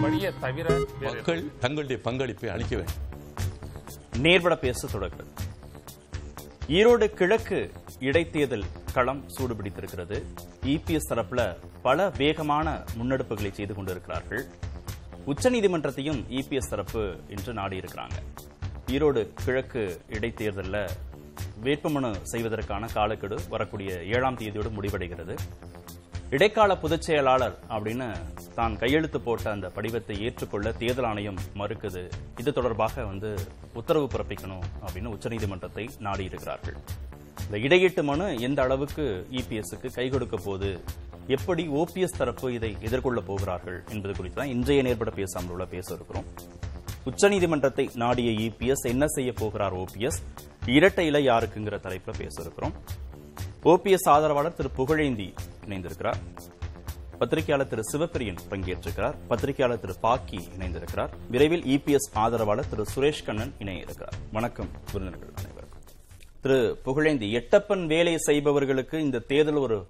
வழியை தவிர மக்கள் தங்களுடைய பங்களிப்பை அளிக்க வேண்டும். நேர்பட பேச தொடர்கள். ஈரோடு கிழக்கு இடைத்தேர்தல் களம் சூடுபிடித்திருக்கிறது. இபிஎஸ் தரப்புல பல வேகமான முன்னெடுப்புகளை செய்து கொண்டிருக்கிறார்கள். உச்சநீதிமன்றத்தையும் இபிஎஸ் தரப்பு இன்று நாடியிருக்கிறாங்க. ஈரோடு கிழக்கு இடைத்தேர்தலில் வேட்புமனு செய்வதற்கான காலக்கெடு வரக்கூடிய ஏழாம் தேதியோடு முடிவடைகிறது. இடைக்கால பொதுச் செயலாளர் அப்படின்னு தான் கையெழுத்து போட்ட அந்த படிவத்தை ஏற்றுக்கொள்ள தேர்தல் ஆணையம் மறுக்குது. இது தொடர்பாக வந்து உத்தரவு பிறப்பிக்கணும் அப்படின்னு உச்சநீதிமன்றத்தை நாடியிருக்கிறார்கள். இந்த இடையீட்டு மனு எந்த அளவுக்கு இபிஎஸ்க்கு கை கொடுக்க போகுது? எப்படி ஓபிஎஸ் தரப்பு இதை எதிர்கொள்ள போகிறார்கள் என்பது குறித்து தான் இன்றைய நேர்பட பேசாமல் பேச இருக்கிறோம். உச்சநீதிமன்றத்தை நாடிய இபிஎஸ் என்ன செய்ய போகிறார் ஓபிஎஸ்? இரட்டை இலை யாருக்குங்கிற தலைப்பில் பேச இருக்கிறோம். ஓபிஎஸ் ஆதரவாளர் திரு புகழேந்தி இணைந்திருக்கிறார். பத்திரிகையாளர் திரு சிவபிரியன் பங்கேற்றிருக்கிறார். பத்திரிகையாளர் திரு பாக்கி இணைந்திருக்கிறார். விரைவில் இபிஎஸ் ஆதரவாளர் திரு சுரேஷ் கண்ணன் இணைய இருக்கிறார் வணக்கம் விருந்தினர்கள் அனைவருக்கும். திரு புகழேந்தி எட்டப்பன் வேலை செய்பவர்களுக்கு இந்த தேர்தல் ஒரு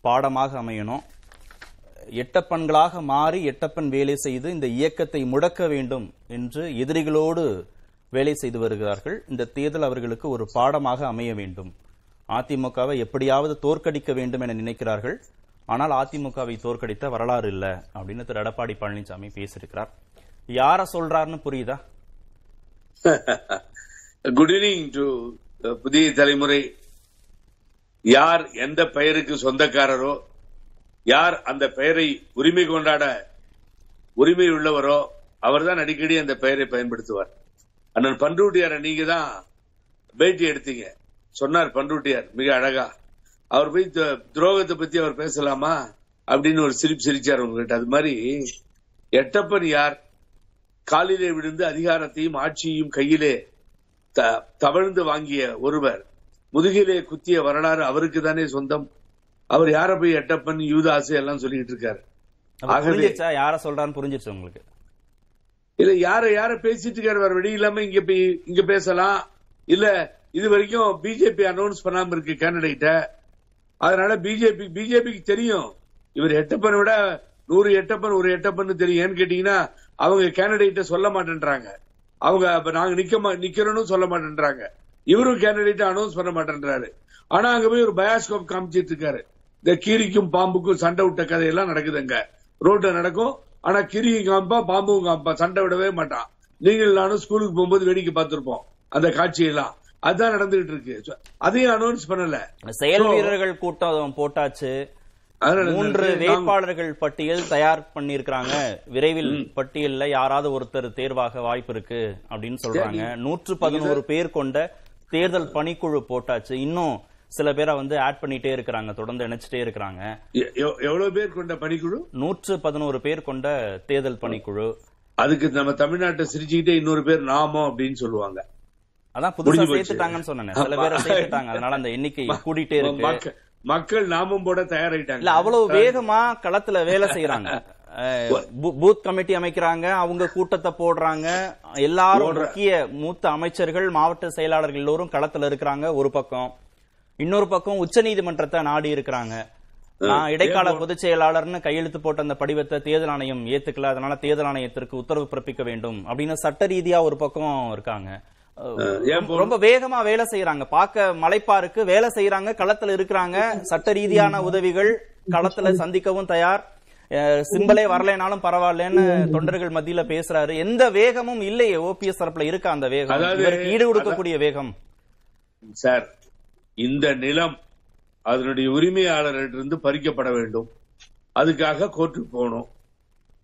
பாடமாக அமையணும். எட்டப்பன்களாக மாறி எட்டப்பன் வேலை செய்து இந்த இயக்கத்தை முடக்க வேண்டும் என்று எதிரிகளோடு வேலை செய்து வருகிறார்கள். இந்த தேர்தல் அவர்களுக்கு ஒரு பாடமாக அமைய வேண்டும். அதிமுகவை எப்படியாவது தோற்கடிக்க வேண்டும் என நினைக்கிறார்கள். ஆனால் அதிமுகவை தோற்கடித்த வரலாறு இல்ல அப்படின்னு திரு எடப்பாடி பழனிசாமி பேசியிருக்கிறார். யார சொல்றாருன்னு புரியுதா? குட் ஈவினிங் டு புதிய தலைமுறை. யார் எந்த பெயருக்கு சொந்தக்காரரோ யார் அந்த பெயரை உரிமை கொண்டாட உரிமை உள்ளவரோ அவர்தான் அடிக்கடி அந்த பெயரை பயன்படுத்துவார். அண்ணன் பண்ருட்டியார நீங்க தான் பேட்டி எடுத்தீங்க. சொன்னார் பண்ருட்டியார் மிக அழகா. அவர் போய் துரோகத்தை பத்தி அவர் பேசலாமா? அப்படின்னு ஒரு சிரிப்பு சிரிச்சார் உங்ககிட்ட அது மாதிரி எட்டப்பன் யார்? காலிலே விழுந்து அதிகாரத்தையும் ஆட்சியையும் கையிலே தவழ்ந்து வாங்கிய ஒருவர். முதுகிலே குத்திய வரலாறு அவருக்கு தானே சொந்தம். அவர் யார போய் எட்டப்பன் யூதாசு எல்லாம் சொல்லிட்டு இருக்காரு? ஆகவே யார சொல்றான்னு புரிஞ்சிருச்சு உங்களுக்கு? இல்ல யார யார பேசிட்டு இருக்காரு? வேற இல்லாம இங்க போய் இங்க பேசலாம். இல்ல இது வரைக்கும் பிஜேபி அனௌன்ஸ் பண்ணாம இருக்கு கேண்டிடேட்ட அதனால பிஜேபி பிஜேபிக்கு தெரியும். இவர் எட்டப்பனை விட நூறு எட்டப்பன் ஒரு எட்டப்பன் தெரியும். ஏன்னு கேட்டீங்கன்னா அவங்க கேண்டிடேட்ட சொல்ல மாட்டேன்றாங்க. அவங்க அப்ப நாங்க நிக்க மா- நிக்கிறோம்னு சொல்ல மாட்டேன்றாங்க. இவரும் கேண்டிடேட் அனௌன்ஸ் பண்ண மாட்டேன்றாரு. ஆனா அங்க போய் ஒரு பயாஸ்கோப் காமிச்சிட்டு இருக்காரு. இந்த கீரிக்கும் பாம்புக்கும் சண்டை விட்ட கதையெல்லாம் நடக்குதுங்க. ரோட்ல நடக்கும். ஆனா கிரியும் காமிப்பா பாம்பும் காமிப்பா. சண்டை விடவே மாட்டான். நீங்கள் நானும் ஸ்கூலுக்கு போகும்போது வேடிக்கை பார்த்திருப்போம். அந்த காட்சியெல்லாம். அதான் நடந்துகிட்டு இருக்கு. அதையும் அனௌன்ஸ் பண்ணல. செயல் வீரர்கள் கூட்டம் போட்டாச்சு. மூன்று வேட்பாளர்கள் பட்டியல் தயார் பண்ணியிருக்கிறாங்க. விரைவில் பட்டியல்ல யாராவது ஒருத்தர் தேர்வாக வாய்ப்பு இருக்கு அப்படின்னு சொல்றாங்க. நூற்று பதினோரு பேர் கொண்ட தேர்தல் பணிக்குழு போட்டாச்சு. இன்னும் சில பேரை வந்து ஆட் பண்ணிட்டே இருக்கிறாங்க. தொடர்ந்து இணைச்சிட்டே இருக்கிறாங்க. எவ்வளவு பேர் கொண்ட பணிக்குழு? நூற்று பதினோரு பேர் கொண்ட தேர்தல் பணிக்குழு. அதுக்கு நம்ம தமிழ்நாட்டை சிரிச்சுக்கிட்டே இன்னொரு பேர் நாமம் அப்படின்னு சொல்லுவாங்க. அதான் புதுசா. சேர்த்துட்டாங்கன்னு சொன்னேன். சில பேரை சேர்த்துட்டாங்க. அதனால அந்த எண்ணிக்கை கூடிட்டே இருக்கு. மக்கள் நாமம் போட தயாராயிட்டாங்க. இல்ல அவ்வளவு வேகமா களத்துல வேலை செய்யறாங்க பூத் கமிட்டி அமைக்கிறாங்க. அவங்க கூட்டத்தை போடுறாங்க. எல்லாரும் முக்கிய மூத்த அமைச்சர்கள் மாவட்ட செயலாளர்கள் எல்லோரும் களத்துல இருக்கிறாங்க. ஒரு பக்கம் இன்னொரு பக்கம் உச்சநீதிமன்றத்தை நாடி இருக்கிறாங்க. நான் இடைக்கால பொதுச் செயலாளர்னு கையெழுத்து போட்ட அந்த படிவத்தை தேர்தல் ஆணையம் ஏத்துக்கல. அதனால தேர்தல் ஆணையத்திற்கு உத்தரவு பிறப்பிக்க வேண்டும் அப்படின்னு சட்ட ரீதியா ஒரு பக்கம் இருக்காங்க. ரொம்ப வேகமா வேலை செய்யறாங்க பார்க்க மலைப்பாருக்கு வேலை செய்யறாங்க களத்துல இருக்கிறாங்க. சட்ட ரீதியான உதவிகள் களத்துல சந்திக்கவும் தயார். சிம்பலே வரலைனாலும் பரவாயில்லன்னு தொண்டர்கள் மத்தியில பேசுறாரு. எந்த வேகமும் இல்லையே. ஓபிஎஸ் தரப்புல இருக்கா அந்த வேகம்? ஈடு கொடுக்கக்கூடிய வேகம். சார் இந்த நிலம் அதனுடைய உரிமையாளரிடமிருந்து பறிக்கப்பட வேண்டும். அதுக்காக கோர்ட்டுக்கு போகணும்.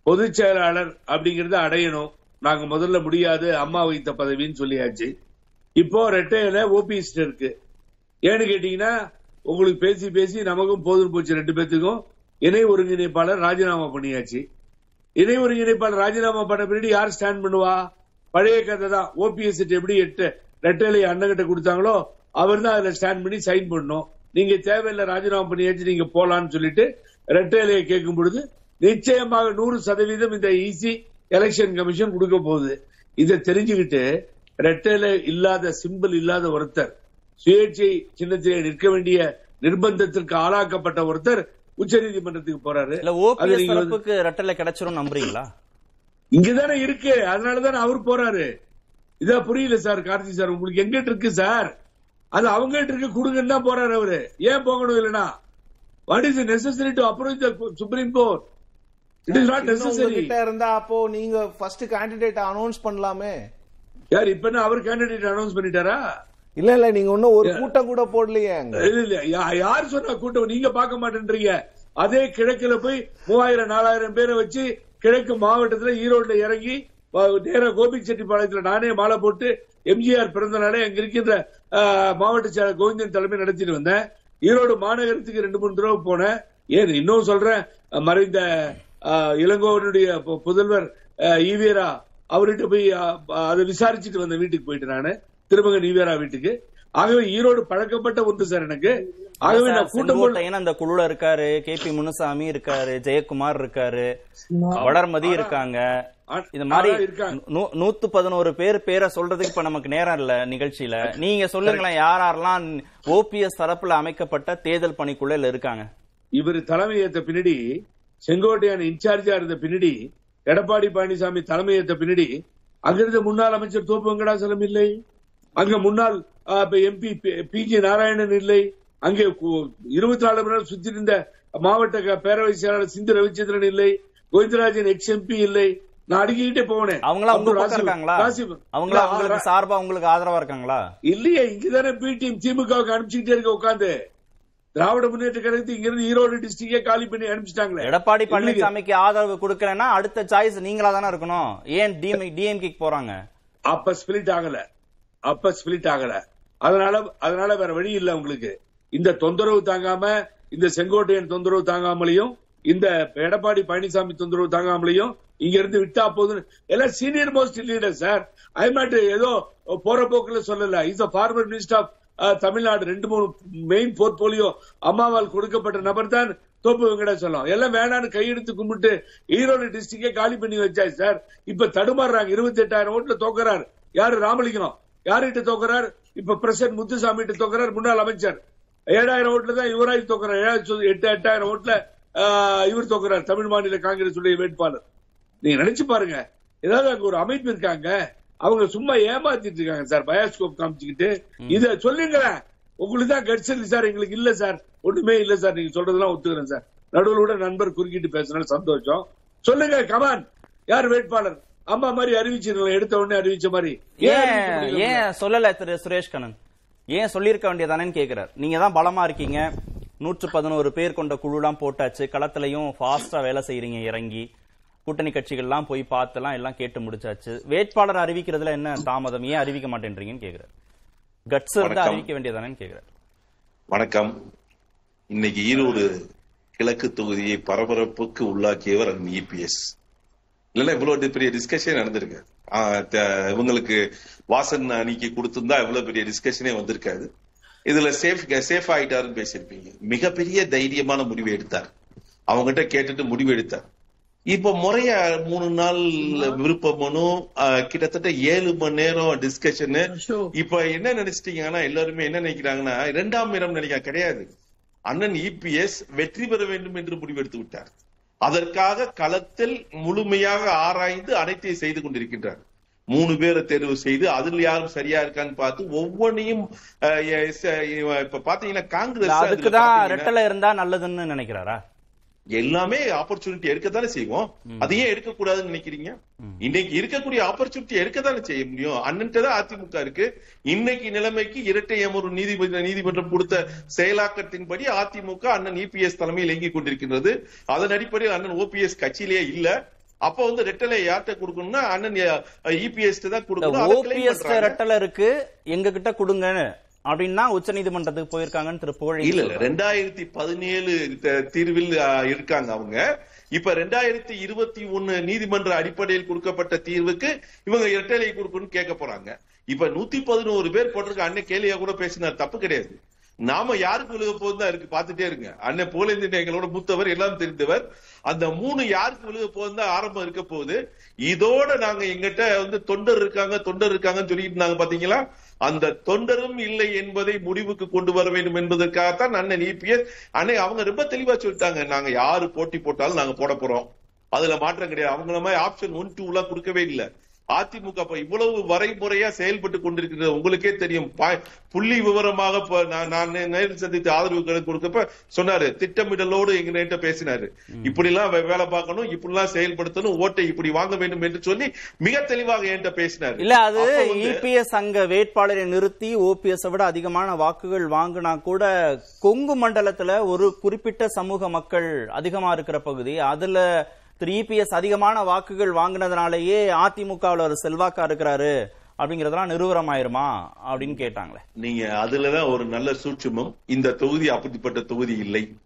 பொதுச் செயலாளர் அப்படிங்கறத அடையணும். நாங்க முதல்ல முடியாது அம்மா வைத்த பதவின்னு சொல்லியாச்சு. இப்போ ரெட்டையில ஓபிஎஸ்ட் இருக்கு. ஏன்னு கேட்டீங்கன்னா உங்களுக்கு பேசி பேசி நமக்கும் போதும் போச்சு ரெண்டு பேத்துக்கும். இணை ஒருங்கிணைப்பாளர் ராஜினாமா பண்ணியாச்சு. இணை ஒருங்கிணைப்பாளர் ராஜினாமா பண்ண பின்னாடி யார் ஸ்டாண்ட் பண்ணுவா? பழைய கதை தான். ஓபிஎஸ் எப்படி எட்டு ரெட்டலை அண்ணகிட்ட கொடுத்தாங்களோ அவர் தான் அதுல ஸ்டாண்ட் பண்ணி சைன் பண்ணும் நீங்க தேவையில்லை ராஜினாமா பண்ணியாச்சு நீங்க போலான்னு சொல்லிட்டு ரெட்டலையை கேட்கும் பொழுது நிச்சயமாக நூறு சதவீதம் இந்த ஈசி எலெக்ஷன் கமிஷன் கொடுக்க போகுது. இதை தெரிஞ்சுக்கிட்டு ரெட்டலை இல்லாத சிம்பிள் இல்லாத ஒருத்தர் சுயேட்சை சின்னத்திலே நிற்க வேண்டிய நிர்பந்தத்திற்கு ஆளாக்கப்பட்ட ஒருத்தர் உச்ச நீதிமன்றத்துக்கு போறாரு ரெட்டலை கிடைச்சிரும் நம்புறீங்களா? இங்கதானே இருக்கு. அதனாலதானே அவர் போறாரு. இதா புரியல சார் கார்த்தி சார் உங்களுக்கு எங்கிட்ட இருக்கு சார்? அது அவங்ககிட்ட இருக்கு கொடுங்கன்னு தான் போறாரு அவரு. ஏன் போகணும் இல்லனா what is necessary to approach the supreme court it is not இன்னும் நெசசரி உங்ககிட்ட இருந்தா அப்போ நீங்க ஃபர்ஸ்ட் கேண்டிடேட் அனௌன்ஸ் பண்ணலாமே. யார் இப்ப என்ன அவர் கேண்டிடேட் அனௌன்ஸ் பண்ணிட்டாரா? இல்ல இல்ல நீங்க இன்னும் ஒரு கூட்டம் கூட போடலையே இல்ல இல்ல யார் சொன்னா கூட்டம்? நீங்க பார்க்க மாட்டேன்றீங்க. அதே கிழக்குல போய் மூவாயிரம் நாலாயிரம் பேரை வச்சு கிழக்கு மாவட்டத்துல ஈரோட்ல இறங்கி நேரா கோபிச்செட்டிப்பாளையத்துல நானே மாலை போட்டு எம்ஜிஆர் பிறந்த நாளே அங்க இருக்கின்ற மாவட்ட செயலர் கோவிந்தன் தலைமை நடத்திட்டு வந்தேன். ஈரோடு மாநகரத்துக்கு ரெண்டு மூணு தடவை போனேன். ஏன் இன்னும் சொல்றேன் மறைந்த இளங்கோவனுடைய புதல்வர் ஆ, ஈவேரா அவர்கிட்ட போய் அதை விசாரிச்சுட்டு வந்த வீட்டுக்கு போயிட்டு நானு. திருமகன் ஈவேரா வீட்டுக்கு. ஆகவே ஈரோடு பழக்கப்பட்ட ஒன்று சார் எனக்கு. ஆகவே நான் கூட்டம் அந்த குழுல இருக்காரு கே பி முனுசாமி இருக்காரு ஜெயக்குமார் இருக்காரு வளர்மதி இருக்காங்க. இது மாதிரி நூத்து பதினோரு பேர் பேரை சொல்றதுக்கு இப்ப நமக்கு நேரம் இல்ல நிகழ்ச்சியில. நீங்க சொல்லுங்களேன் யார் யாரெல்லாம் ஓபிஎஸ் தரப்புல அமைக்கப்பட்ட தேர்தல் பணிக்குள்ள இருக்காங்க? இவர் தலைமை ஏத்த பின்னாடி செங்கோட்டையான் இன்சார்ஜா இருந்த பின்னாடி எடப்பாடி பழனிசாமி தலைமை ஏத்த பின்னாடி அங்கிருந்த முன்னாள் அமைச்சர் தோப்பு வெங்கடாசலம் இல்லை. அங்க முன்னாள் எம்பி பி ஜி நாராயணன் இல்லை. அங்கே இருபத்தி நாலு மணி நேரம் சுத்தி இருந்த மாவட்ட பேரவை செயலாளர் சிந்து ரவிச்சந்திரன் இல்லை. கோவிந்தராஜன் எக்ஸ் எம்பி இல்லை. நான் அடிக்கிட்டே போனேன் அவங்களா உங்க பக்கம் இருக்காங்களா? அவங்களா உங்களுக்கு சார்பா உங்களுக்கு ஆதரவா இருக்காங்களா? இல்லையே இங்கதானே பி டீம் திமுகவுக்கு அனுப்பிச்சுக்கிட்டே இருக்க உட்காந்து. திராவிட முன்னேற்ற கழகத்து இங்க இருந்து ஈரோடு டிஸ்ட்ரிக்டே காலி பண்ணி அனுப்பிச்சிட்டாங்களே. எடப்பாடி. பழனிசாமிக்கு ஆதரவு கொடுக்கலன்னா அடுத்த சாய்ஸ் நீங்களா தானே இருக்கணும். ஏன் டிஎம்கே போறாங்க? அப்ப ஸ்பிளிட் ஆகல. அப்ப ஸ்பிளிட் ஆகல. அதனால அதனால வேற வழி இல்ல உங்களுக்கு. இந்த தொந்தரவு தாங்காம இந்த செங்கோட்டையன் தொந்தரவு தாங்காமலையும் இந்த எடப்பாடி பழனிசாமி தொந்தரவு தாங்காமலையும் இங்க இருந்து விட்டா போதும் எல்லாம் senior most leader sir I not ஏதோ போற போக்குல சொல்லல. Is farmer minister of Tamil Nadu ரெண்டு மூணு மெயின் போர்ட்போலியோ அம்மாவால் கொடுக்கப்பட்ட நபர் தான் தோப்பு வெங்கடாச்சலம் எல்லாம் வேணான்னு கையெடுத்து கும்பிட்டு ஈரோடு டிஸ்ட்ரிக்டே காலி பண்ணி வச்சாச்சு சார் இப்ப தடுமாறுறாங்க. இருபத்தி எட்டாயிரம் ஓட்டுல தோக்குறாரு. யாரு ராமலிங்கம்? யார்கிட்ட தோக்குறார்? இப்ப பிரசிடன்ட் முத்துசாமி கிட்ட தோக்குறாரு முன்னாள் அமைச்சர். ஏழாயிரம் ஓட்டுல தான் யுவராஜ் தோக்குறாரு. ஏழாயிரத்தி எட்டு எட்டாயிரம் ஓட்டுல இவர் தோக்குறார். தமிழ் மாநில காங்கிரஸ் உடைய வேட்பாளர். நீங்க நினைச்சு பாருங்க. ஏதாவது அங்க ஒரு அமைப்பு இருக்காங்க? அவங்க சும்மா ஏமாத்திட்டு இருக்காங்க சார். பயாஸ்கோப் காமிச்சுக்கிட்டு. இத சொல்லுங்களேன். உங்களுக்கு தான் இருக்கு சார். எங்களுக்கு இல்ல சார். ஒண்ணுமே இல்ல சார். நீங்க சொல்றதெல்லாம் ஒத்துக்கிறேன் சார். நடுவில் கூட நண்பர் குறுக்கிட்டு பேசுனால சந்தோஷம். சொல்லுங்க கமான் யார் வேட்பாளர்? அம்மா மாதிரி அறிவிச்சிருக்கலாம் எடுத்த உடனே அறிவிச்ச மாதிரி. ஏன் ஏன் சொல்லல திரு சுரேஷ் கண்ணன்? ஏன் சொல்லியிருக்க வேண்டியதானேன்னு கேக்குறாரு. நீங்க தான் பலமா இருக்கீங்க. நூற்று பதினோரு பேர் கொண்ட குழுலாம் போட்டாச்சு. களத்திலையும் ஃபாஸ்டா வேலை செய்யறீங்க இறங்கி. கூட்டணி கட்சிகள்லாம் போய் பார்த்தெல்லாம் எல்லாம் கேட்டு முடிச்சாச்சு. வேட்பாளர் அறிவிக்கிறதுல என்ன தாமதம்? ஏன் அறிவிக்க மாட்டேன்றீங்கன்னு கேக்குறாரு. கட்ஸ் இருந்தா. அறிவிக்க வேண்டியதானேன்னு கேக்குறாரு. வணக்கம். இன்னைக்கு ஈரோடு கிழக்கு தொகுதியை பரபரப்புக்கு உள்ளாக்கியவர் அண்ணன் இபிஎஸ். இல்லைன்னா இவ்வளவு பெரிய டிஸ்கஷன் நடந்திருக்கு. இவங்களுக்கு வாசன் அணிக்கு கொடுத்திருந்தா இவ்வளவு பெரிய டிஸ்கஷனே வந்திருக்காது. இதுல சேஃப் சேஃப் ஆயிட்டாருன்னு பேசியிருப்பீங்க. மிகப்பெரிய தைரியமான முடிவு எடுத்தார். அவங்ககிட்ட கேட்டுட்டு முடிவு எடுத்தார். இப்ப முறைய மூணு நாள் விருப்ப மனு கிட்டத்தட்ட ஏழு மணி நேரம் டிஸ்கஷனு இப்ப என்ன நினைச்சிட்டீங்கன்னா எல்லாருமே என்ன நினைக்கிறாங்கன்னா இரண்டாம் இடம் நினைக்க கிடையாது. அண்ணன் இபிஎஸ் வெற்றி பெற வேண்டும் என்று முடிவெடுத்து விட்டார். அதற்காக களத்தில் முழுமையாக ஆராய்ந்து அனைத்தையும் செய்து கொண்டிருக்கின்றார். மூணு பேரை தேர்வு செய்து அதில் யாரும் சரியா இருக்கான்னு பார்த்து ச- இப்ப பாத்தீங்கன்னா காங்கிரஸ் அதுக்குதான் ரெட்டலை இருந்தா நல்லதுன்னு நினைக்கிறாரா? எல்லாமே ஆப்பர்ச்சுனிட்டி எடுக்கத்தானே செய்வோம்? அதையே எடுக்க கூடாதுன்னு நினைக்கிறீங்க இன்னைக்கு இருக்கக்கூடிய ஆப்பர்ச்சுனிட்டி எடுக்கத்தானே செய்ய முடியும்? அண்ணன்ட்ட அதிமுக இருக்கு. இன்னைக்கு நிலைமைக்கு இரட்டை அமர்வு நீதிபதி நீதிமன்றம் கொடுத்த செயலாக்கத்தின்படி அதிமுக அண்ணன் இபிஎஸ் தலைமையில் இயங்கிக் கொண்டிருக்கின்றது. அதன் அடிப்படையில் அண்ணன் ஓபிஎஸ் கட்சியிலேயே இல்ல. அப்ப வந்து ரெட்டலை யார்கிட்ட கொடுக்கணும்னா அண்ணன் இபிஎஸ் தான் கொடுக்கணும். ரெட்டலை இருக்கு. எங்க கிட்ட கொடுங்க அப்படின்னா உச்ச நீதிமன்றத்துக்கு போயிருக்காங்கன்னு திரு புகழ் இல்ல ரெண்டாயிரத்தி பதினேழு தீர்வில் இருக்காங்க அவங்க. இப்ப ரெண்டாயிரத்தி இருபத்தி ஒண்ணு நீதிமன்ற அடிப்படையில் கொடுக்கப்பட்ட தீர்வுக்கு இவங்க இரட்டலை கொடுக்கணும்னு கேட்க போறாங்க. இப்ப நூத்தி பதினோரு பேர் போட்டிருக்க அண்ணன் கேலியா கூட பேசினார். தப்பு கிடையாது. நாம யாருக்கு விழுக போகுது தான் இருக்கு? பாத்துட்டே இருங்க. அண்ணன் புகழேந்திரன் எங்களோட மூத்தவர் எல்லாம் தெரிந்தவர். அந்த மூணு யாருக்கு விழுக போகுது தான் ஆரம்பம் இருக்க போகுது. இதோட நாங்க எங்கிட்ட வந்து தொண்டர் இருக்காங்க தொண்டர் இருக்காங்கன்னு சொல்லிட்டு நாங்க பாத்தீங்களா? அந்த தொண்டரும் இல்லை என்பதை முடிவுக்கு கொண்டு வர வேண்டும் என்பதற்காகத்தான் அண்ணன் இபிஎஸ் அண்ணன் அவங்க ரொம்ப தெளிவா சொல்லிட்டாங்க. நாங்க யாரு போட்டி போட்டாலும் நாங்க போட போறோம். அதுல மாற்றம் கிடையாது. அவங்கள மாதிரி ஆப்ஷன் ஒன் டூ எல்லாம் கொடுக்கவே இல்லை. அதிமுக இவ்வளவு வரைமுறையா செயல்பட்டு கொண்டிருக்கிறது. உங்களுக்கே தெரியும். பா- புள்ளி விவரமாக நான் நேரில் சந்தித்து ஆதரவு கொடுக்கப்ப சொன்னாரு. திட்டமிடலோடு எங்க பேசினாரு. இப்படி எல்லாம் வேலை பார்க்கணும் இப்படி எல்லாம் செயல்படுத்தணும் ஓட்டை இப்படி வாங்க வேண்டும் என்று சொல்லி மிக தெளிவாக என்கிட்ட பேசினாரு. இல்ல அது இபிஎஸ் அங்க வேட்பாளரை நிறுத்தி ஓபிஎஸ் விட அதிகமான வாக்குகள் வாங்கினா கூட கொங்கு மண்டலத்துல ஒரு குறிப்பிட்ட சமூக மக்கள் அதிகமா இருக்கிற பகுதி. அதுல திரு இபிஎஸ் அதிகமான வாக்குகள் வாங்கினதுனாலேயே அதிமுகவில் ஒரு செல்வாக்கா இருக்கிறாரு அப்படிங்கறதெல்லாம் நிறுவனமாயிருமா அப்படின்னு கேட்டாங்களே. நீங்க அதுலதான் ஒரு நல்ல சூட்சமும். இந்த தொகுதி அப்படிப்பட்ட தொகுதி இல்லை.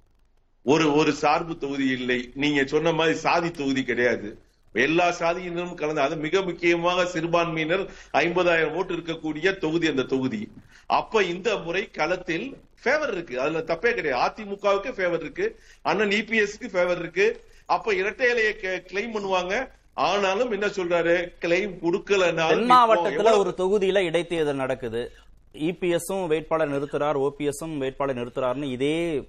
ஒரு ஒரு சார்பு தொகுதி இல்லை. நீங்க சொன்ன மாதிரி சாதி தொகுதி கிடையாது. எல்லா சாதியினரும் கலந்து அது மிக முக்கியமாக சிறுபான்மையினர் ஐம்பதாயிரம் ஓட்டு இருக்கக்கூடிய தொகுதி அந்த தொகுதி. அப்ப இந்த முறை களத்தில் ஃபேவர் இருக்கு. அதுல தப்பே கிடையாது. அதிமுகவுக்கு ஃபேவர் இருக்கு. அண்ணன் இபிஎஸ்க்கு ஃபேவர் இருக்கு. அப்ப இரட்டை இலையை கிளைம் பண்ணுவாங்க. ஆனாலும் என்ன சொல்றாரு? கிளைம் இப்போ மாவட்டத்துல ஒரு தொகுதியில இடைத்தேர்தல் நடக்குது. இபிஎஸும் வேட்பாளர் நிறுத்துறார் ஓபிஎஸும் வேட்பாளர் நிறுத்துறாருன்னு இதே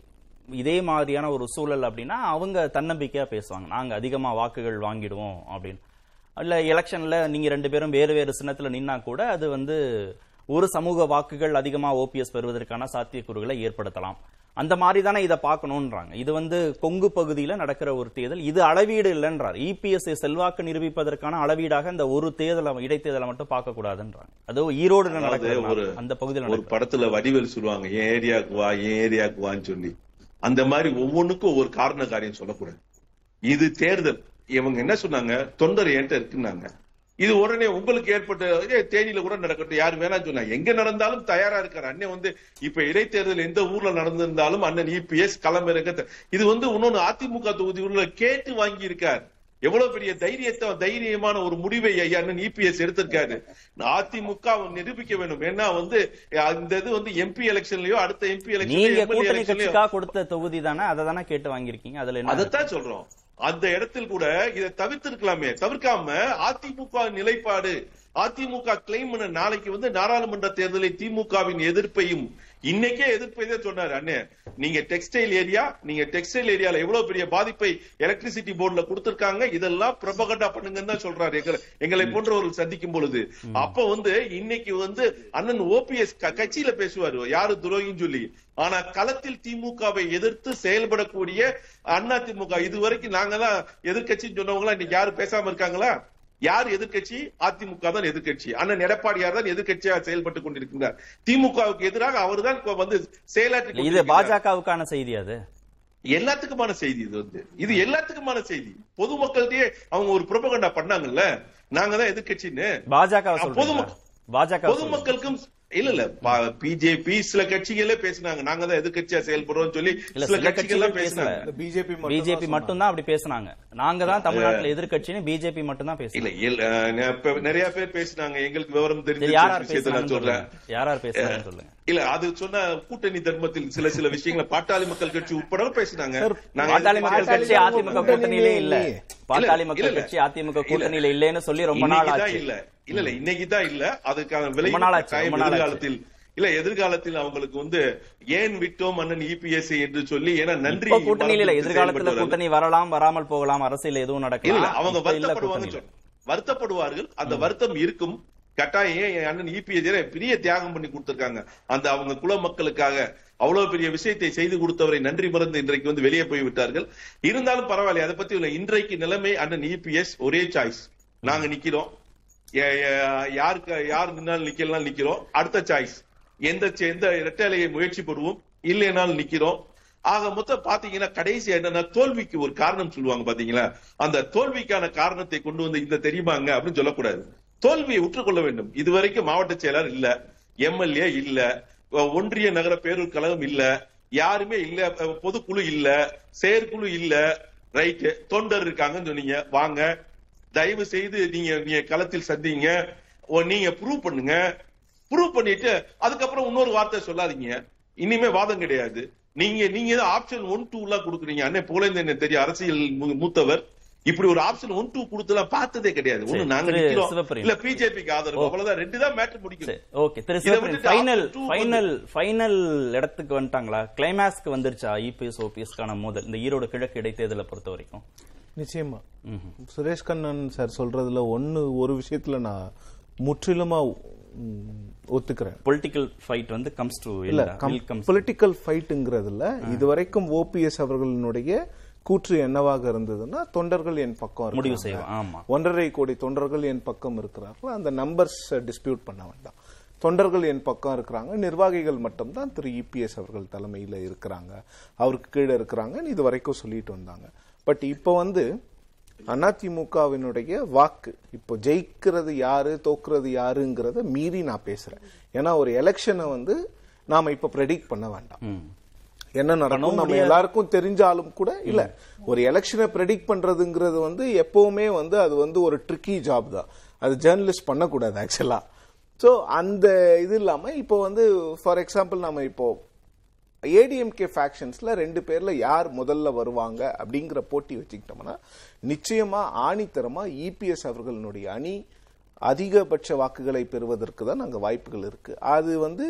இதே மாதிரியான ஒரு சூழல் அப்படின்னா அவங்க தன்னம்பிக்கையா பேசுவாங்க. நாங்க அதிகமா வாக்குகள் வாங்கிடுவோம் அப்படின்னு. இல்ல எலெக்ஷன்ல நீங்க ரெண்டு பேரும் வேறு வேறு சின்னத்துல நின்னா கூட அது வந்து ஒரு சமூக வாக்குகள் அதிகமா ஓபிஎஸ் பெறுவதற்கான சாத்தியக்கூறுகளை ஏற்படுத்தலாம். அந்த மாதிரி தானே இதை பார்க்கணும்ன்றாங்க. இது வந்து கொங்கு பகுதியில நடக்கிற ஒரு தேர்தல். இது அளவீடு இல்லைன்றார் இபிஎஸ் செல்வாக்கு நிரூபிப்பதற்கான அளவீடாக இந்த ஒரு தேர்தலை இடைத்தேர்தலை மட்டும் பார்க்க கூடாதுன்றாங்க அது ஈரோடு ஒரு அந்த பகுதியில் ஒரு படத்துல வடிவேல் சொல்லுவாங்க என் ஏரியாவுக்கு வா என் ஏரியாவுக்கு வான்னு சொல்லி. அந்த மாதிரி ஒவ்வொன்றுக்கும் ஒரு காரண காரியம் சொல்லக்கூடாது. இது தேர்தல். இவங்க என்ன சொன்னாங்க? தொண்டர் என்கிட்ட இருக்குன்னாங்க. இது உடனே உங்களுக்கு ஏற்பட்ட தேனியில கூட நடக்கட்டும் யாரு வேணாம் சொன்னாங்க எங்க நடந்தாலும் தயாரா இருக்காரு. அண்ணன் வந்து இப்ப இடைத்தேர்தல் எந்த ஊர்ல நடந்திருந்தாலும் அண்ணன் இபிஎஸ் களமிறக்க த- இது வந்து இன்னொன்னு அதிமுக தொகுதி உள்ள கேட்டு வாங்கி இருக்கார் எவ்வளவு பெரிய தைரியத்தை தைரியமான ஒரு முடிவை ஐயா அண்ணன் இபிஎஸ் எடுத்திருக்காரு. அதிமுக அவன் நிரூபிக்க வேண்டும். ஏன்னா வந்து இந்த இது வந்து எம்பி எலெக்ஷன்லயோ அடுத்த எம்பி எலெக்ஷன் கொடுத்த தொகுதி தானே அதை தானே கேட்டு வாங்கியிருக்கீங்க? அதுல அதைத்தான் சொல்றோம். அந்த இடத்தில் கூட இதை தவிர்த்திருக்கலாமே. தவிர்க்காம அதிமுக நிலைப்பாடு அதிமுக கிளைம் நாளைக்கு வந்து நாடாளுமன்ற தேர்தலில் திமுகவின் எதிர்ப்பையும் இன்னைக்கே எதிர்ப்பை சொன்னாரு அண்ணே. நீங்க டெக்ஸ்டைல் ஏரியா நீங்க டெக்ஸ்டைல் ஏரியால எவ்வளவு பெரிய பாதிப்பை எலக்ட்ரிசிட்டி போர்டுல கொடுத்திருக்காங்க இதெல்லாம் பிரபகண்டா பண்ணுங்கன்னு தான் சொல்றாரு. எங்களை எங்களை போன்றவர்கள் சந்திக்கும் பொழுது. அப்ப வந்து இன்னைக்கு வந்து அண்ணன் ஓபிஎஸ் கட்சியில பேசுவாரு. யாரு துரோகின்னு சொல்லி. ஆனா களத்தில் திமுகவை எதிர்த்து செயல்படக்கூடிய அண்ணா திமுக. இதுவரைக்கும் நாங்க தான் எதிர்கட்சின்னு சொன்னவங்க இன்னைக்கு யாரு பேசாம இருக்காங்களா? யார் எதிர்க்கட்சி? அதிமுக தான் எதிர்க்கட்சி. அண்ணன் எடப்பாடியார் தான் எதிர்க்கட்சியா செயல்பட்டு கொண்டிருக்கிறார். திமுகவுக்கு எதிராக அவர் தான் வந்து செயலாற்றி இது. பாஜகவுக்கான செய்தி அது. எல்லாத்துக்குமான செய்தி இது வந்து. இது எல்லாத்துக்குமான செய்தி. பொதுமக்கள்கிட்டயே அவங்க ஒரு புரபகண்டா பண்ணாங்கல்ல. நாங்க தான் எதிர்க்கட்சின்னு. பாஜக பொதும- சொல்றீங்களா? பாஜக பொதுமக்களுக்கும் இல்ல இல்ல. பிஜேபி சில கட்சிகளே பேசினாங்க. நாங்க தான் எதிர்க்கட்சியா செயல்படுறோம் சொல்லி இல்ல சில கட்சிகள் பேசினாங்க. பேசல. பிஜேபி பிஜேபி மட்டும் தான் அப்படி பேசுனாங்க. நாங்க தான் தமிழ்நாட்டுல எதிர்க்கட்சின்னு பிஜேபி மட்டும் தான் பேசுறோம் இல்ல, நிறைய பேர் பேசினாங்க. எங்களுக்கு விவரம் தெரிஞ்ச விஷயத்தை நான் சொல்றேன். சொல்லுங்க. யார் யார் பேசுறாங்கன்னு சொல்லுங்க. இல்ல அது சொன்ன கூட்டணி தர்மத்தில் சில சில விஷயங்களை பாட்டாளி மக்கள் கட்சி உட்பட பேசினாங்க. நாங்க பாட்டாளி மக்கள் கட்சி அதிமுக கூட்டணியிலே இல்ல. பாட்டாளி மக்கள். கட்சி அதிமுக கூட்டணியில இல்லைன்னு சொல்லி ரொம்ப நாள் ஆச்சு இல்ல. இல்ல இல்ல இன்னைக்கு தான் இல்ல. அதுக்கான விலை. எதிர்காலத்தில் இல்ல எதிர்காலத்தில் அவங்களுக்கு வந்து ஏன் விட்டோம் அண்ணன் இபிஎஸ் என்று சொல்லி ஏன்னா நன்றி கூட்டணியில இல்ல எதிர்காலத்துல. கூட்டணி வரலாம் வராமல் போகலாம் அரசியல் எதுவும் இல்ல நடக்கலாம் இல்ல அவங்க வருத்தப்படுவாங்க. வருத்தப்படுவார்கள் அந்த வருத்தம் இருக்கும். கட்டாயம் என் அண்ணன் இபிஎஸ் பெரிய தியாகம் பண்ணி கொடுத்திருக்காங்க. அந்த அவங்க குல மக்களுக்காக அவ்வளவு பெரிய விஷயத்தை செய்து கொடுத்தவரை நன்றி மறந்து இன்றைக்கு வந்து வெளியே போய் விட்டார்கள். இருந்தாலும் பரவாயில்ல அதை பத்தி இல்ல இன்றைக்கு நிலைமை அண்ணன் இபிஎஸ் ஒரே சாய்ஸ் நாங்க நிக்கிறோம். யாருக்கு யார் நின்னாலும் நிக்கலாம் நிக்கிறோம். அடுத்த சாய்ஸ் எந்த எந்த இரட்டையலையை முயற்சி பெறுவோம் இல்லைனாலும் நிக்கிறோம். ஆக மொத்தம் பாத்தீங்கன்னா கடைசி என்னன்னா தோல்விக்கு ஒரு காரணம் சொல்லுவாங்க பாத்தீங்களா அந்த தோல்விக்கான காரணத்தை கொண்டு வந்து இந்த தெரியுமாங்க அப்படின்னு சொல்லக்கூடாது. தோல்வியை உற்றுக்கொள்ள வேண்டும். இதுவரைக்கும் மாவட்ட செயலர் இல்ல. எம்எல்ஏ இல்ல. ஒன்றிய நகர பேரூர் கழகம் இல்ல. யாருமே இல்ல. பொதுக்குழு இல்ல. செயற்குழு இல்ல. ரைட்டு. தொண்டர் இருக்காங்கன்னு சொன்னீங்க. வாங்க. தயவு செய்து நீங்க நீங்க களத்தில் சந்திங்க. நீங்க ப்ரூவ் பண்ணுங்க. ப்ரூவ் பண்ணிட்டு அதுக்கப்புறம் இன்னொரு வார்த்தை சொல்லாதீங்க. இனிமே வாதம் கிடையாது. நீங்க நீங்க ஆப்ஷன் ஒன் டூ எல்லாம் கொடுக்குறீங்க. போலேந்து என்ன தெரியும் அரசியல் மூத்தவர். இப்படி ஒரு ஆப்ஷன் ஒன் டூ கொடுத்தலாம் பார்த்ததே கிடையாது. ஒண்ணு நாங்க நிக்கிறோம். இல்ல பிஜேபிக்கு ஆதரவு. அவ்வளவுதான். ரெண்டு தான் மேட்டர் முடிக்கும். ஓகே ஃபைனல் ஃபைனல் ஃபைனல் இடத்துக்கு வந்துட்டாங்களா? கிளைமேக்ஸ்க்கு வந்துருச்சா? இபிஎஸ் ஓபிஎஸ்க்கான மோதல். இந்த ஈரோடு கிழக்கு இடைத்தேர்தலை பொறுத்த வரைக்கும். நிச்சயமா. சுரேஷ் கண்ணன் சார் சொல்றதுல ஒன்னு ஒரு விஷயத்துல நான் முற்றிலுமா ஒத்துக்கிறேன். பொலிட்டிக்கல் ஃபைட் வந்து கம்ஸ் டு இல்ல பொலிட்டிக்கல் ஃபைட்டுங்கிறதுல இதுவரைக்கும் ஓபிஎஸ் அவர்களினுடைய கூற்று என்னவாக இருந்ததுன்னா தொண்டர்கள் என் பக்கம் முடிவு. செய்வோம் ஒன்றரை கோடி தொண்டர்கள் என் பக்கம் இருக்கிறார்கள். அந்த நம்பர்ஸ் டிஸ்பியூட் பண்ண வேண்டாம் தொண்டர்கள் என் பக்கம் இருக்கிறாங்க. நிர்வாகிகள் மட்டும்தான் திரு இபிஎஸ் அவர்கள் தலைமையில இருக்கிறாங்க. அவருக்கு கீழே இருக்கிறாங்க இது வரைக்கும் சொல்லிட்டு வந்தாங்க. பட் இப்போ வந்து அதிமுகவினுடைய வாக்கு இப்போ ஜெயிக்கிறது யாரு தோக்குறது யாருங்கிறத மீறி நான் பேசுறேன். ஏன்னா ஒரு எலெக்ஷனை வந்து நாம இப்ப ப்ரெடிக்ட் பண்ண வேண்டாம். என்ன நடக்கும்? நம்ம எல்லாருக்கும் தெரிஞ்சாலும் கூட இல்ல. ஒரு எலெக்ஷனை ப்ரெடிக்ட் பண்றதுங்கிறது வந்து எப்பவுமே வந்து அது வந்து ஒரு ட்ரிக்கி ஜாப் தான். அது ஜேர்னலிஸ்ட் பண்ணக்கூடாது ஆக்சுவலா சோ அந்த இது இல்லாம இப்போ வந்து ஃபார் எக்ஸாம்பிள் நம்ம இப்போ ஏடிஎம்கே ஃபேக்ஷன்ஸில் ரெண்டு பேரில் யார் முதல்ல வருவாங்க அப்படிங்கிற போட்டி வச்சுக்கிட்டோம்னா நிச்சயமாக ஆணித்தரமாக இபிஎஸ் அவர்களுடைய அணி அதிகபட்ச வாக்குகளை பெறுவதற்கு தான் அங்கே வாய்ப்புகள் இருக்குது அது வந்து